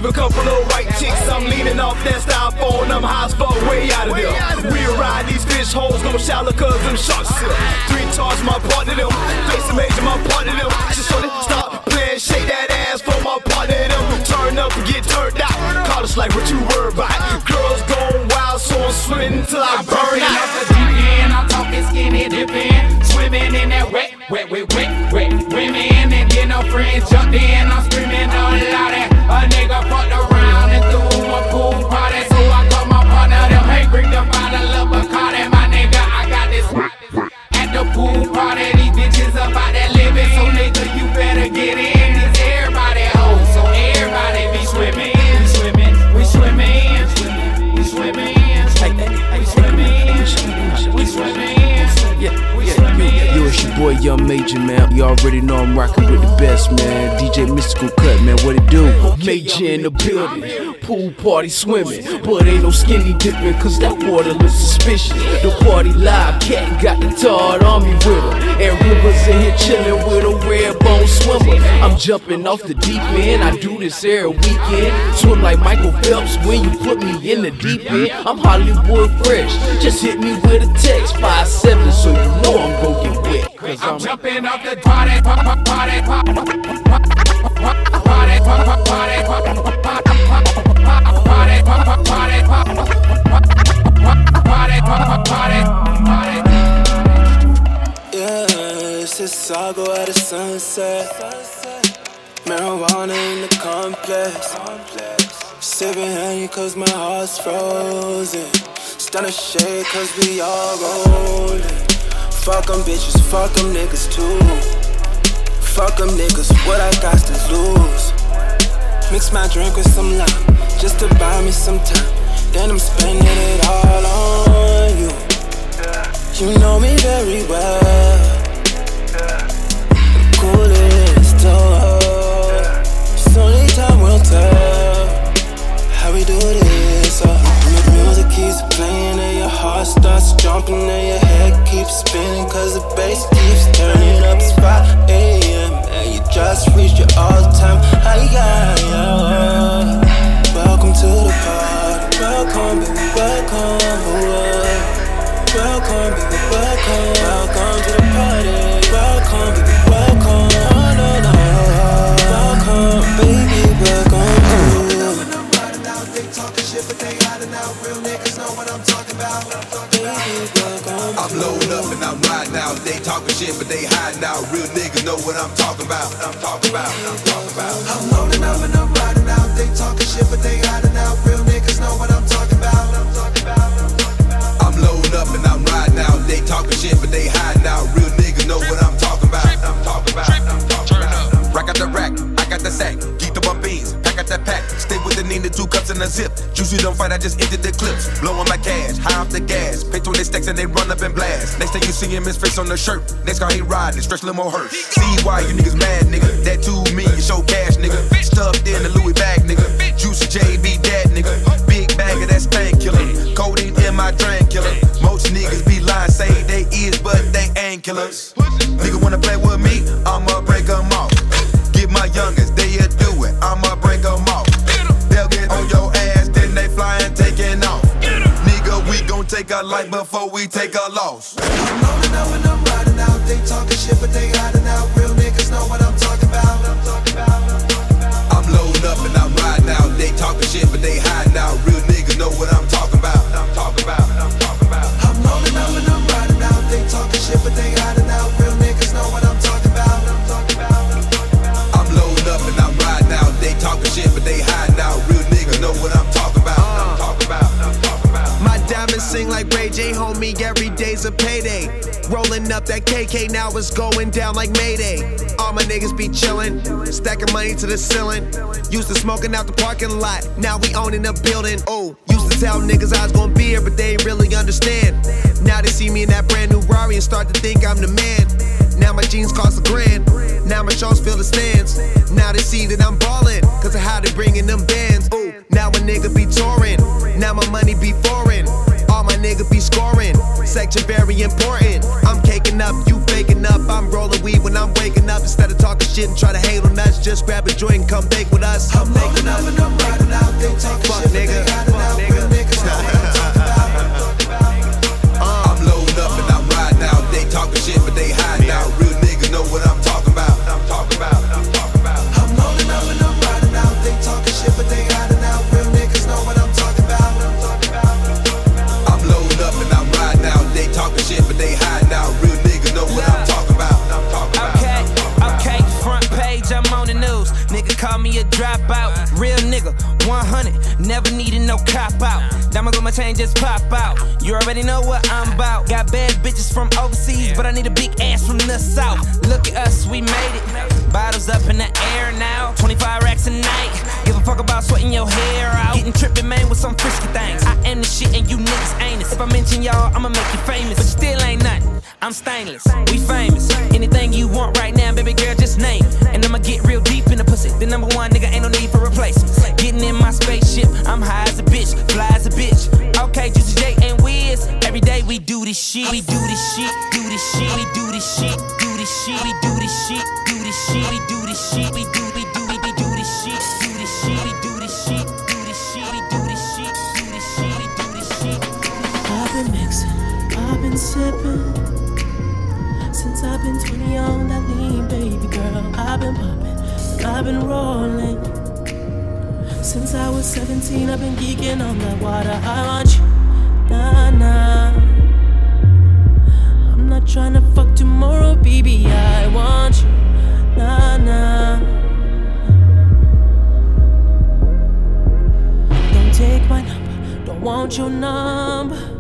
a couple of white chicks. I'm leaning off that style phone. I'm high as fuck, way out of there. We ride these fish holes, no shallow cause them sharks. Three charge, my partner them. Face the major, my partner them. Just sort stop playing, shake that ass for my partner them. Turn up and get turned out. Call us like what you worried about. Girls going wild, so I'm swimming till I burn out. I'm talking skinny dipping, swimming in that wet, wet, wet, wet, wet. Women and then no friends jumped in, I'm screaming all out at a nigga. Mejah, man. You already know I'm rocking with the best, man. DJ Mystykal Kut, man. What it do? Mejah in the building. Pool party swimming. But ain't no skinny dipping, cause that water looks suspicious. The party live, cat got the Todd Army with her. And Rivers in here chilling with a red bone swimmer. I'm jumping off the deep end. I do this every weekend. Swim like Michael Phelps when you put me in the deep end. I'm Hollywood fresh. Just hit me with a text 5-7 so you know I'm gonna get wet. Cause I'm, I'm jumping off the party, party, party, party, a saga at the sunset. Marijuana in the complex. Sipping honey cause my heart's frozen. Stunner shade cause we all rolling. Fuck them bitches, fuck them niggas too. Fuck them niggas, what I got to lose. Mix my drink with some lime, just to buy me some time. Then I'm spending it all on you. You know me very well. The coolest door. It's only time will tell how we do this. Uh, the music keeps playing and your heart starts jumping and your head keeps spinning cause the bass keeps turning up. It's 5 a.m. you just reached your all the time high. Yeah, yeah. Welcome to the party. Welcome, baby, welcome. uh, Welcome, baby, welcome. Welcome to the party. Welcome, baby, welcome. Oh, no. Welcome, baby, welcome. But they hiding out. Real niggas know what I'm talking about. I'm loaded up and I'm riding out. They talking shit, but they hiding out. Real niggas know what I'm talking about. I'm talking about. I'm talking about. I'm loading up and I'm riding out. They talking shit, but they hiding out. Real niggas know what I'm talking about. I'm talking about. Loading up and I'm riding out. They talking shit, but they hiding out. Real niggas know what I'm talking about. I'm talking about. I'm talking about. Rack out the rack, I got the sack. Geek the out that pack. Stay with the Nina, two cups and a zip. Juicy don't fight, I just emptied the clips. Blowing my cash, high off the gas. Pay 20 stacks and they run up and blast. Next time you see him, his face on the shirt. Next car he riding, stretch limo hurt. See why you niggas mad, nigga. That two million show cash, nigga. Stuffed in the Louis bag, nigga. Juicy JB dad, nigga. Big bag of that stank killer. Codeine in my drink killer. Most niggas be lying, say they is, but they ain't killers. Nigga wanna play with me? Life before we take a loss. I'm and I'm riding out. They talking shit, but they homie. Every day's a payday. Rolling up that KK, now it's going down like Mayday. All my niggas be chillin', stacking money to the ceiling. Used to smoking out the parking lot, now we owning a building. Oh, used to tell niggas I was gonna be here, but they ain't really understand. Now they see me in that brand new Rari and start to think I'm the man. Now my jeans cost a grand. Now my shows fill the stands. Now they see that I'm ballin', cause of how they bringin' them bands. Ooh, now a nigga be touring. Now my money be foreign. Nigga be scoring. Section very important. I'm caking up, you faking up. I'm rolling weed when I'm waking up. Instead of talking shit and try to hate on us, just grab a joint and come bake with us. I'm making up and I'm riding out. They talking Fuck shit, nigga. Fuck nigga. Never needed no cop out. Diamonds on my chain just pop out. You already know what I'm about. Got bad bitches from overseas, but I need a big ass from the south. Look at us, we made it. Bottles up in the air now. 25 racks a night. Give a fuck about sweating your hair out. Getting trippin', man, with some frisky things. I am the shit and you niggas ain't it. If I mention y'all, I'ma make you famous. But you still ain't nothing. I'm stainless. We famous. Anything you want right now, baby girl, just name it. And I'ma get real deep in the pussy. The number one nigga ain't no need for replacements. Getting in my spaceship, I'm high as a bitch, fly as a bitch. Okay, Juicy J and Wiz. Every day we do this shit. We do this shit. Do this shit. We do this shit. Do this shit. We do this shit. Do this shit. We do this shit. We do. We do. We. Do this shit. Do this shit. We do this shit. Do this shit. We do this shit. Do this shit. We do this shit. I've been mixing, I've been sipping. Since I've been 20 on that lean, baby girl. I've been popping, I've been rolling. Since I was 17, I've been geeking on that water. I want you, nah, nah. I'm not trying to fuck tomorrow, baby. I want you, nah, nah. Don't take my number, don't want your number.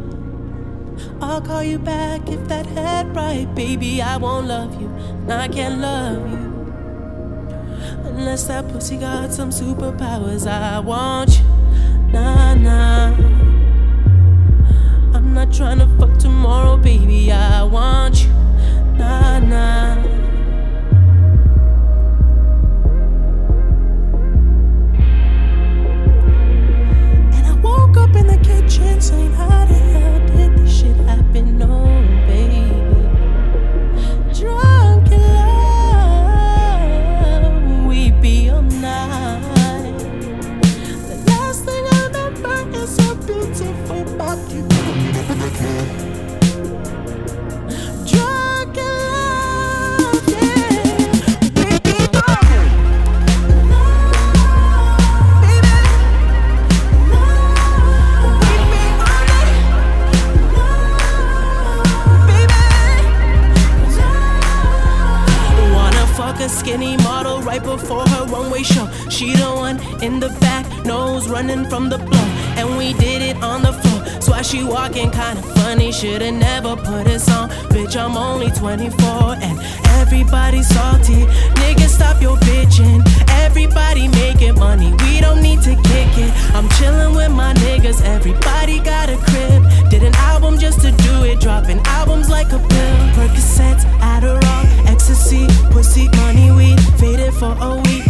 I'll call you back if that head right, baby. I won't love you, and I can't love you. Unless that pussy got some superpowers, I want you, nah, nah. I'm not trying to fuck tomorrow, baby. I want you, nah, nah. Skinny model right before her runway show. She the one in the back, nose running from the blow. And we did it on the floor. So why she walking kinda funny? Shoulda never put this on. Bitch, I'm only 24 and everybody's salty. Niggas, stop your bitching. Everybody making money. We don't need to kick it. I'm chilling with my niggas. Everybody got a crib. Did an album just to do it. Dropping albums like a pill. Percocets, Adderall, ecstasy, pussy, money, weed. Faded for a week.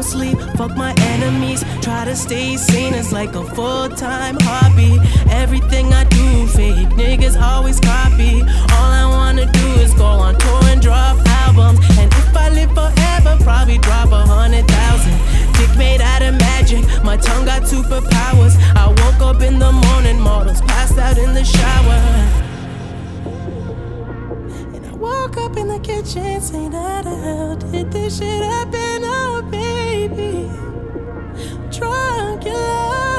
Don't sleep. Fuck my enemies. Try to stay sane. It's like a full time hobby. Everything I do, fake niggas always copy. All I wanna do is go on tour and drop albums. And if I live forever, probably drop a hundred thousand. Dick made out of magic. My tongue got superpowers. I woke up in the morning, models passed out in the shower. And I woke up in the kitchen saying, How the hell did this shit happen? Baby. Drunk in love.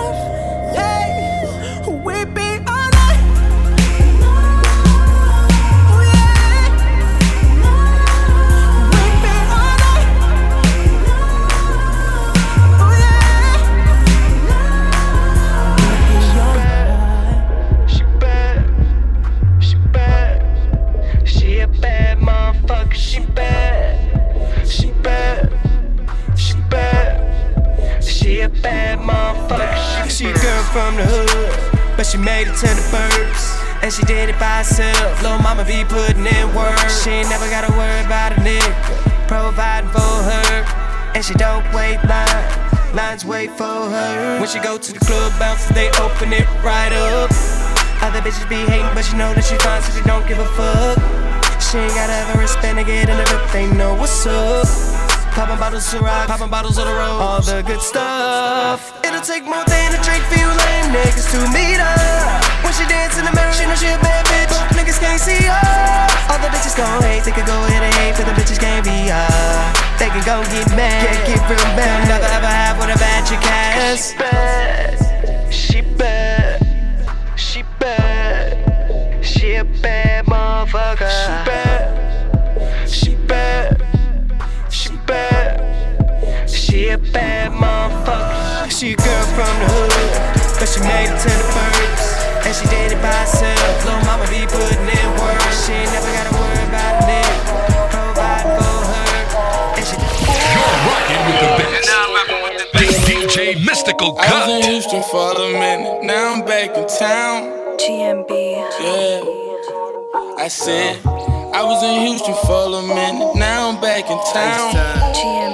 From the hood, but she made it to the burbs. And she did it by herself. Lil' mama be putting in work. She ain't never gotta worry about a nigga providing for her. And she don't wait line, lines wait for her. When she go to the club, bouncers they open it right up. Other bitches be hating, but she know that she fine, so she don't give a fuck. She ain't gotta ever spend to get in the whip, they know what's up. Popping bottles of rock, popping bottles of the road, all the good stuff. It'll take more than a drink for you lame niggas to meet up. When she dance in the mirror, she know she a bad bitch. But niggas can't see her. All the bitches gon' hate, they can go ahead and hate, but the bitches can't be her. They can go get mad, get, get real mad. Never ever have with a bad chick ass. She bad, she bad, she bad, she a bad motherfucker. She bad, she a bad motherfucker. She a girl from the hood, but she made it to the burbs. And she did it by herself. Lil' mama be putting in work. She ain't never gotta worry about a nigga. Provide for her. And she Rockin' with the best. DJ Mystykal I was in Houston for a minute, now I'm back in town. GMB. Yeah. I said, I was in Houston for a minute, now I'm back in town. Rich on me, baby.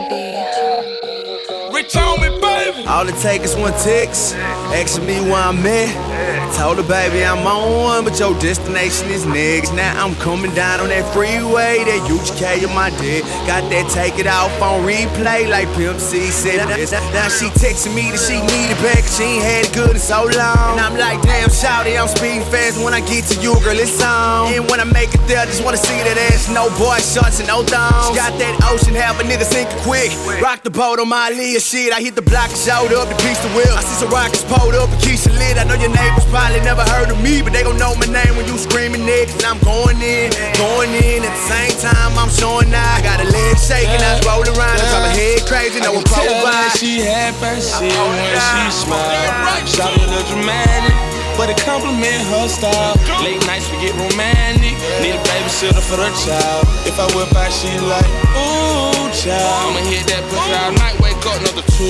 All it take is one text, asking me where I'm at. Told her, baby, I'm on but your destination is next. Now I'm coming down on that freeway, that UGK in my dick. Got that take it off on replay, like Pimp C said. Now she texting me that she need it back, she ain't had it good in so long. And I'm like, damn, shouty, I'm speeding fast. When I get to you, girl, it's on. And when I make it there, I just wanna see that ass, no boy shorts and no thongs. She got that ocean, have a nigga sinking quick. Rock the boat on my Leah shit. I hit the block and showed up the piece of wheel. I see some rockets pulled up and Keisha lit. I know your neighbors probably never heard of me, but they gon' know my name when you screaming next. And I'm going in, going in at the same time. I'm showing out. I got a leg shaking, I was rolling around, I my head crazy, no I one can tell by. she had first shit oh, when she smiled. Shout a little dramatic, but it compliment her style. Late nights we get romantic. Need a babysitter for the child. If I whip out, she like, ooh, child. I'ma hit that pussy all night, wake up another two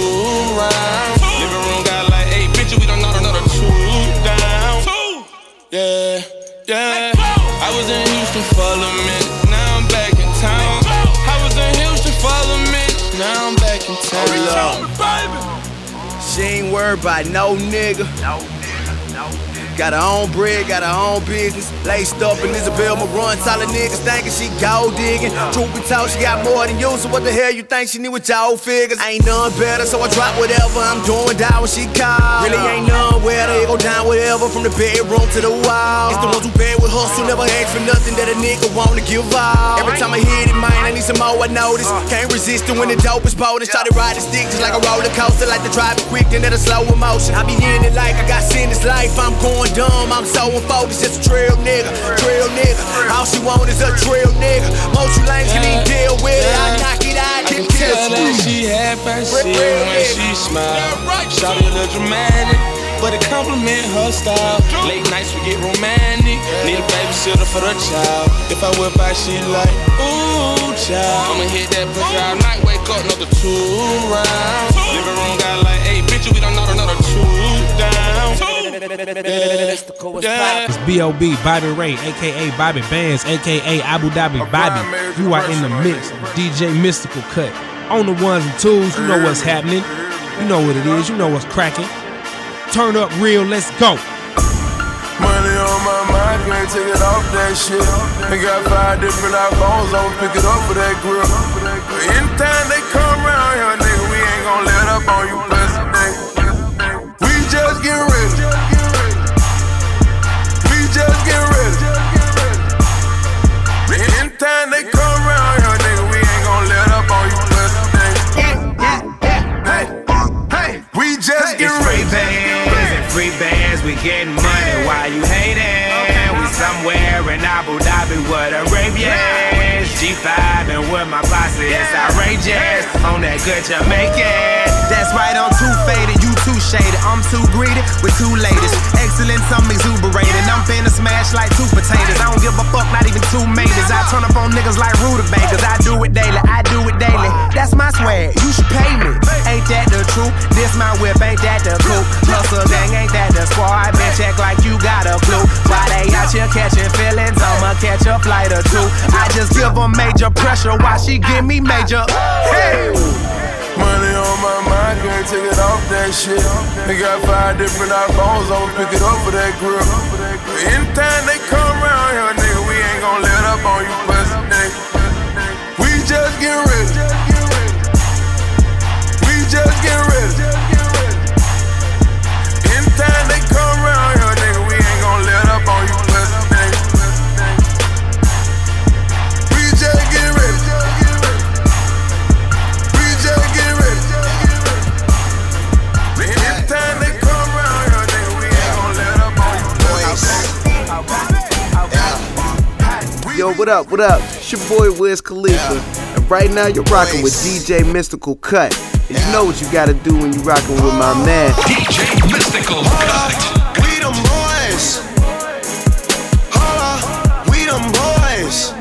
rounds. Living room got like eight bitches, we done knocked another two down. Yeah, yeah. I was in Houston for a minute, now I'm back in town. I was in Houston for a minute, now I'm back in town. She ain't worried about no nigga. Got her own bread, got her own business. Laced up in Isabel Marant, solid niggas thinking she gold digging. Truth be told, she got more than you, so what the hell you think she need with old figures? Ain't none better, so I drop whatever I'm doing down when she call. Really ain't none better, it go down whatever from the bedroom to the wall. It's the ones who bad with hustle, never ask for nothing that a nigga wanna give out. Every time I hit it, man, I need some more, I notice. Can't resist it when the dope is potent. Started riding stick just like a roller coaster, like the driving quick, then at a slow emotion. I be in it like I got sin this life, I'm going dumb, I'm so unfocused, just a trail nigga, trail nigga. All she want is a trail nigga. Most you lames can even deal with it. I knock it out, I can tell kill that you. she had shit when she smiled. Shout a little dramatic, but it compliment her style. Late nights we get romantic. Need a babysitter for the child. If I whip out, she like, ooh, child. I'ma hit that pussy all night, wake up another two rounds. Living room got like eight bitches, we done knocked another two down. Yeah. It's B.O.B. Bobby Ray, aka Bobby Bands, aka Abu Dhabi Bobby. You are in the mix. DJ Mystykal Kut. On the ones and twos, you know what's happening. You know what it is. You know what's cracking. Turn up real. Let's go. Money on my mind, can't take it off that shit. They got five different iPhones, I'ma pick it up for that grill. But anytime they come around here, nigga, we ain't gon' let up on you, pussy nigga. We just get ready. We just get ready. Anytime they come around here, nigga, we ain't gon' let up on you, pussy nigga. Hey, hey, we just get It's free bands and free bands, we getting money while you hating. We somewhere in Abu Dhabi with Arabians. G5 and with my posse, it's outrageous. On that good Jamaican. That's right, I'm too faded, you too shaded. I'm too greedy with two ladies. Excellence, I'm exuberating. I'm finna smash like two potatoes. I don't give a fuck, not even two maters. I turn up on niggas like rutabagas. I do it daily, I do it daily. That's my swag, you should pay me. Ain't that the truth? This my whip, ain't that the coupe? Hustle gang, ain't that the squad? Been check like you got a clue. Why they out here catching feelings? I'ma catch a flight or two. I just give them major pressure while she give me major. Hey! Money on my mind, can't take it off that shit. They got five different iPhones, I'ma pick it up for that grill. Anytime they come around here, nigga, we ain't gon' let up on you, pussy. We just get ready. We just what up, what up? It's your boy Wiz Khalifa. And right now you're rocking with DJ Mystykal Kut. And you know what you gotta do when you're rocking with my man. DJ Mystykal Kut. We them boys. Holla, we them boys.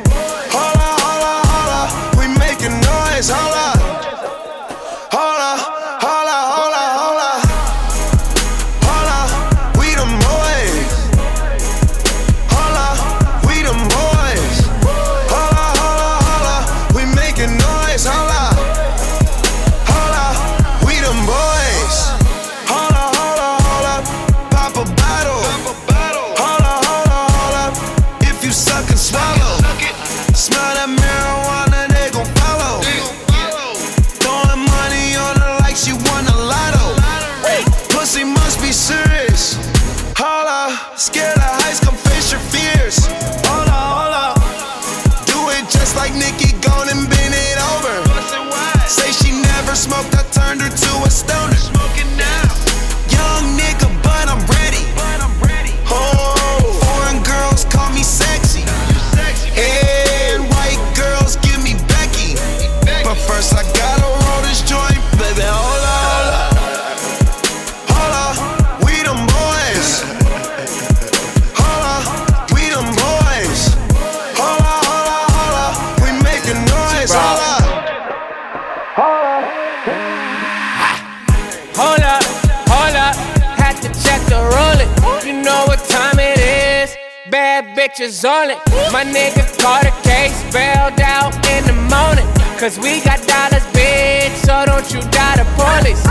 Cause we got dollars, bitch, so don't you die the police.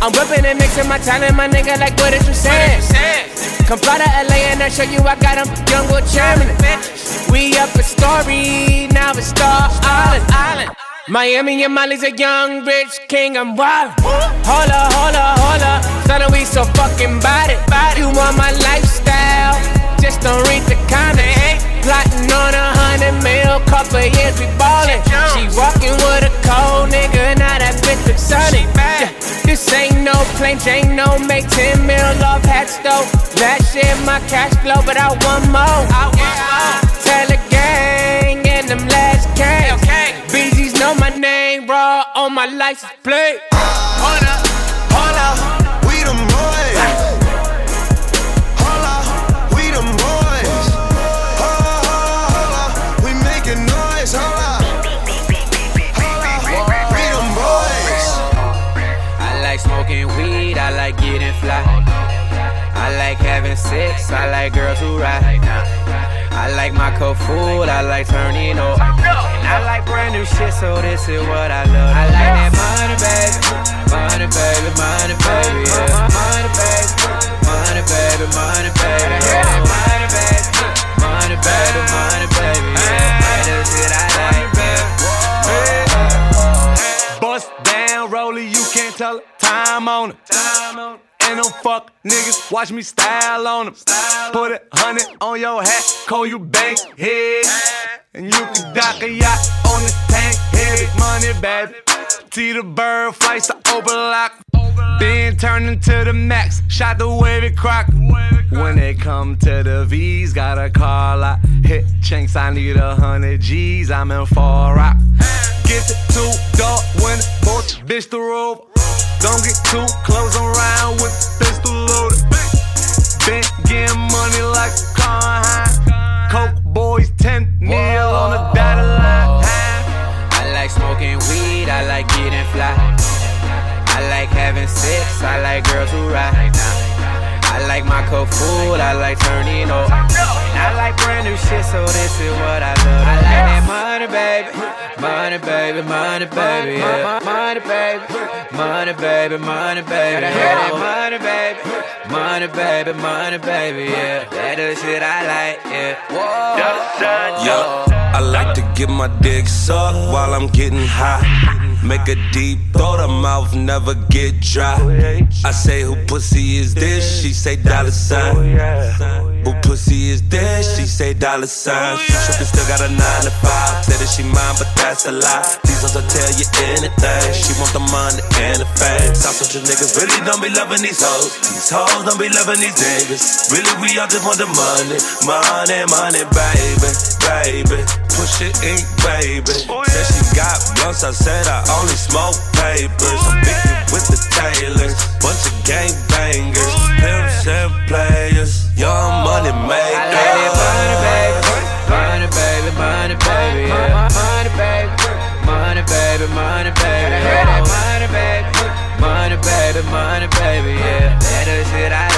I'm whipping and mixing my talent, my nigga, like what is you saying? Come fly to LA and I show you I got them young with chairman. We up a story, now it's Star Island. Island. Miami and Molly's a young rich king, I'm wild. Holla, holla, holla, son, we so fucking it. You want my lifestyle, just don't read the comments. Plotting on a hundred mil, couple years we ballin'. She walking with a cold nigga, now that bitch look sunny. Yeah, this ain't no plain Jane, no make 10 mil off hats though. That shit my cash flow, but I want more. I want more. Tell the gang and them last cans. BZ's know my name, raw on my license plate. Hold having sex, I like girls who ride. I like my cold food, I like turning up. And I like brand new shit, so this is what I love. I like that money, baby. Money, baby, money, baby, yeah. Money, baby. Money, baby, money, baby, yeah. Money, baby. Money, baby, money, baby, yeah. That's it I like, yeah. Bust down, Rolly, you can't tell. Time on it. Time on it. Ain't no fuck niggas, watch me style on them. Put a hundred on your hat, call you bank head. And you can dock a yacht on the tank, heavy money, baby. T the bird flights to overlock. Then turn into the max, shot the wavy crock. When they come to the V's, got a car lot. Hit chinks, I need a hundred G's, I'm in far rock. Get the two dark when both bitch the robe. Don't get too close around with the pistol loaded. Been getting money like a car high. Coke boys 10 mil on the dotted line. I like smoking weed, I like getting fly. I like having sex, I like girls who ride. I like my cold food, I like turning up. I like brand new shit, so this is what I love. I like that money, baby. Money, baby, money, baby, yeah. Money, baby. Money, baby, money, baby. Yeah, that money, baby. Money, baby, money, baby, yeah. That the shit I like, yeah. Whoa. Yo, I like to get my dick sucked while I'm getting high. Make a deep throw, the mouth never get dry. I say, Who pussy is this? She say, Dollar sign. Who pussy is this? She say, Dollar sign. She trippin', still got a 9 to 5. Say that she mine, but that's a lie. These hoes will tell you anything. She want the money and the fame. South Central niggas really don't be loving these hoes. These hoes don't be loving these niggas. Really, we all just want the money. Money, money, baby, baby. Push it ink, baby. Oh, said she got blunts, I said I only smoke papers. Oh, I'm picky with the Taylors. Bunch of gang bangers. Oh, Pimps and players. Young money makers. I like that money, baby. Money, baby, money, baby, yeah. Money, baby. Money, baby, money, baby, yeah. That money, baby. Money, baby, money, baby, yeah. That shit I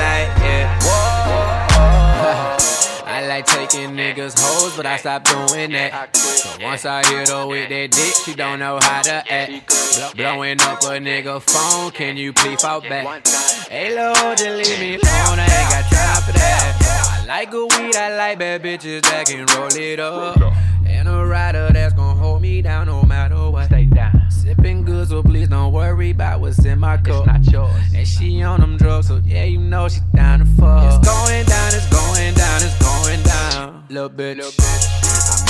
niggas hoes, but I stopped doing that. So once I hit her with that dick, she don't know how to act. Blow- Blowing up a nigga phone, can you please fall back? Hey Lord, just leave me alone, I ain't got time for that. I like good weed, I like bad bitches that can roll it up. And a rider that's gonna hold me down no matter what. Sipping good, so please don't worry about what's in my cup. It's not yours. And she on them drugs, so yeah, you know she down to fuck. It's going down, it's going down, it's going down. Little bitch.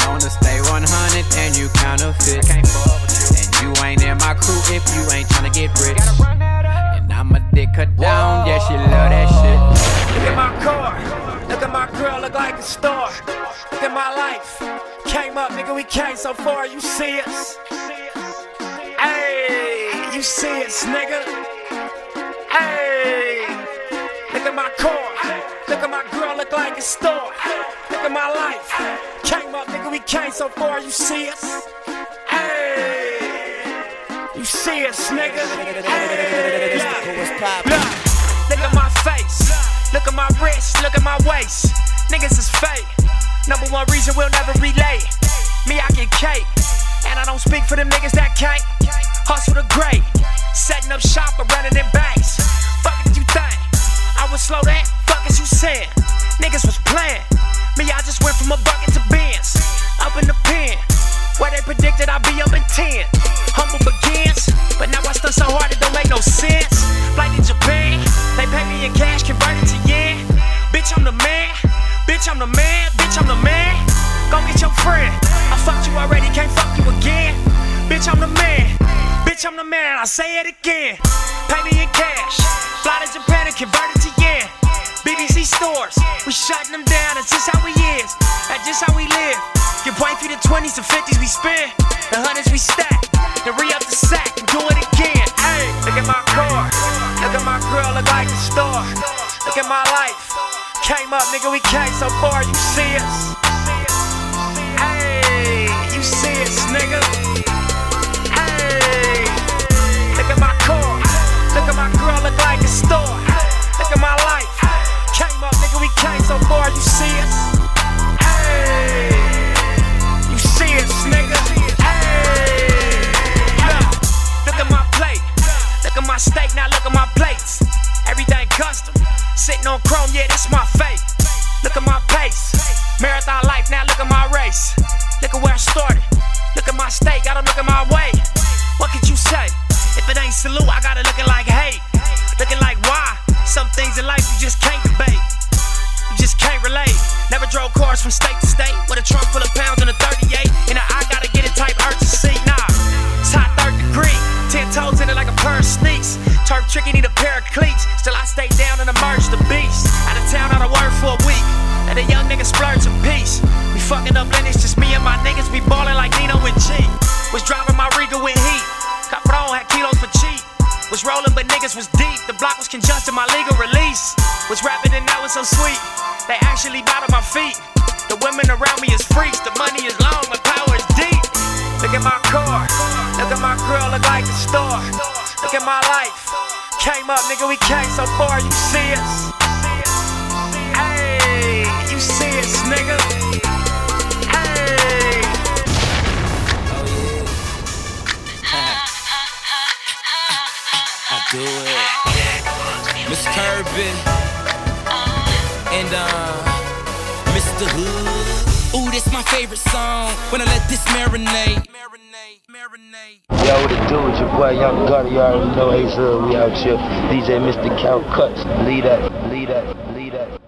I'm gonna stay 100 and you counterfeit. I can't fuck with you. And you ain't in my crew if you ain't tryna get rich. And I'ma dick her down, yeah, she love that shit. Look at my car. Look at my girl, look like a star. Look at my life. Came up, nigga, we came so far. You see us. You see us, nigga. Hey, look at my car. Look at my girl, look like a star. Look at my life. Came up, nigga, we came so far. You see us. Hey, you see us, nigga. Hey, look, look at my face. Look at my wrist, look at my waist. Niggas is fake. Number one reason we'll never relate. Me, I get cake. And I don't speak for them niggas that can't. Hustle the great. Setting up shop or running in banks. Fuck did you think? I was slow that? Fuck as you saying? Niggas was playing. Me, I just went from a bucket to bins. Up in the pen. Where they predicted I'd be up in 10. Humble begins. But now I stunt so hard it don't make no sense. Flight to Japan. They pay me in cash, converted to yen. Bitch, I'm the man. Bitch, I'm the man. Bitch, I'm the man. Go get your friend. I fucked you already, can't fuck you again. Bitch, I'm the man. Bitch, I'm the man. I say it again. Pay me in cash. Fly to Japan and convert it to yen. BBC stores, we shutting them down. That's just how we is. That's just how we live. Give wifey the 20s, the 50s we spend, the hundreds we stack. Then re up the sack and do it again. Hey, look at my car. Look at my girl, look like a star. Look at my life. Came up, nigga, we came so far. You see us. Hey, you see us, nigga. Star. Look at my life. Came up, nigga, we came so far. You see us. Hey, you see us, nigga. Hey, look, look at my plate. Look at my steak, now look at my plates. Everything custom. Sitting on chrome, yeah, that's my fate. Look at my pace. Marathon life, now look at my race. Look at where I started. Look at my steak, gotta look at my way. What could you say? If it ain't salute, I gotta looking like hate. Looking like why? Some things in life you just can't debate. You just can't relate. Never drove cars from state to state with a trunk full of pounds and a 38. And I gotta get it type urgency. Nah, it's hot third degree. Ten toes in it like a pair of sneaks. Turf tricky, need a pair of cleats. Still, I stay down and emerge the beast. Out of town, out of work for a week. Let a young nigga splurge some peace. We fucking up Lennox, just me and my niggas. We ballin' like Was rolling, but niggas was deep. The block was congested, my legal release. Was rapping and that was so sweet. They actually bowed my feet. The women around me is freaks. The money is long, the power is deep. Look at my car. Look at my girl, look like a star. Look at my life. Came up, nigga, we came so far. You see us. Hey, you see us, nigga. Do it. Miss Kirby and uh Mr. Hood. Ooh, this my favorite song. When I let this marinate. Yo, what it do with your boy Young Gunner, you already know Ace Hood, we out here. DJ Mr. Count Cuts, lead up, lead up, lead up.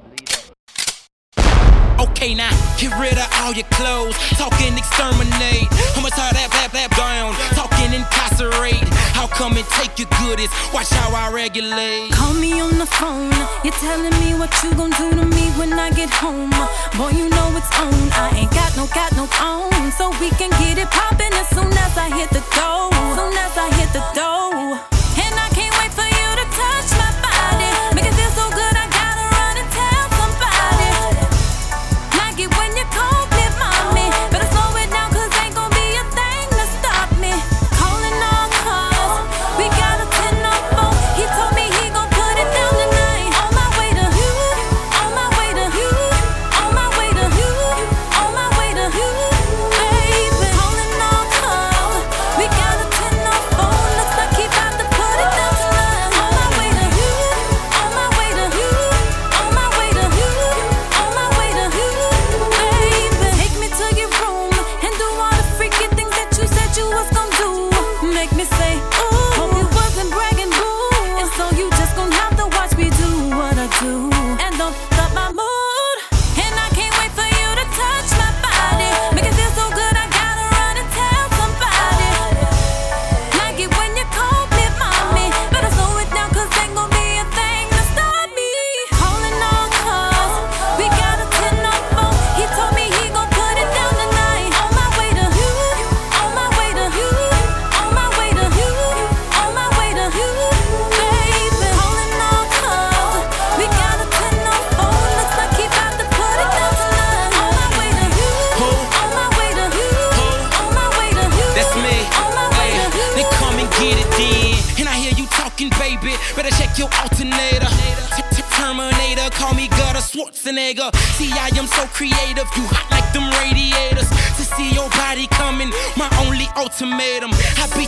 Okay, now get rid of all your clothes. Talking exterminate. I'ma tie that blap blap down. Talking incarcerate. How come and take your goodies? Watch how I regulate. Call me on the phone. You're telling me what you gon' do to me when I get home. Boy, you know it's on. I ain't got no, got no phone. So we can get it poppin' as soon as I hit the door. Soon as I hit the door. And I can't wait for you to touch give you hot like them radiators. To see your body coming, my only ultimatum. I be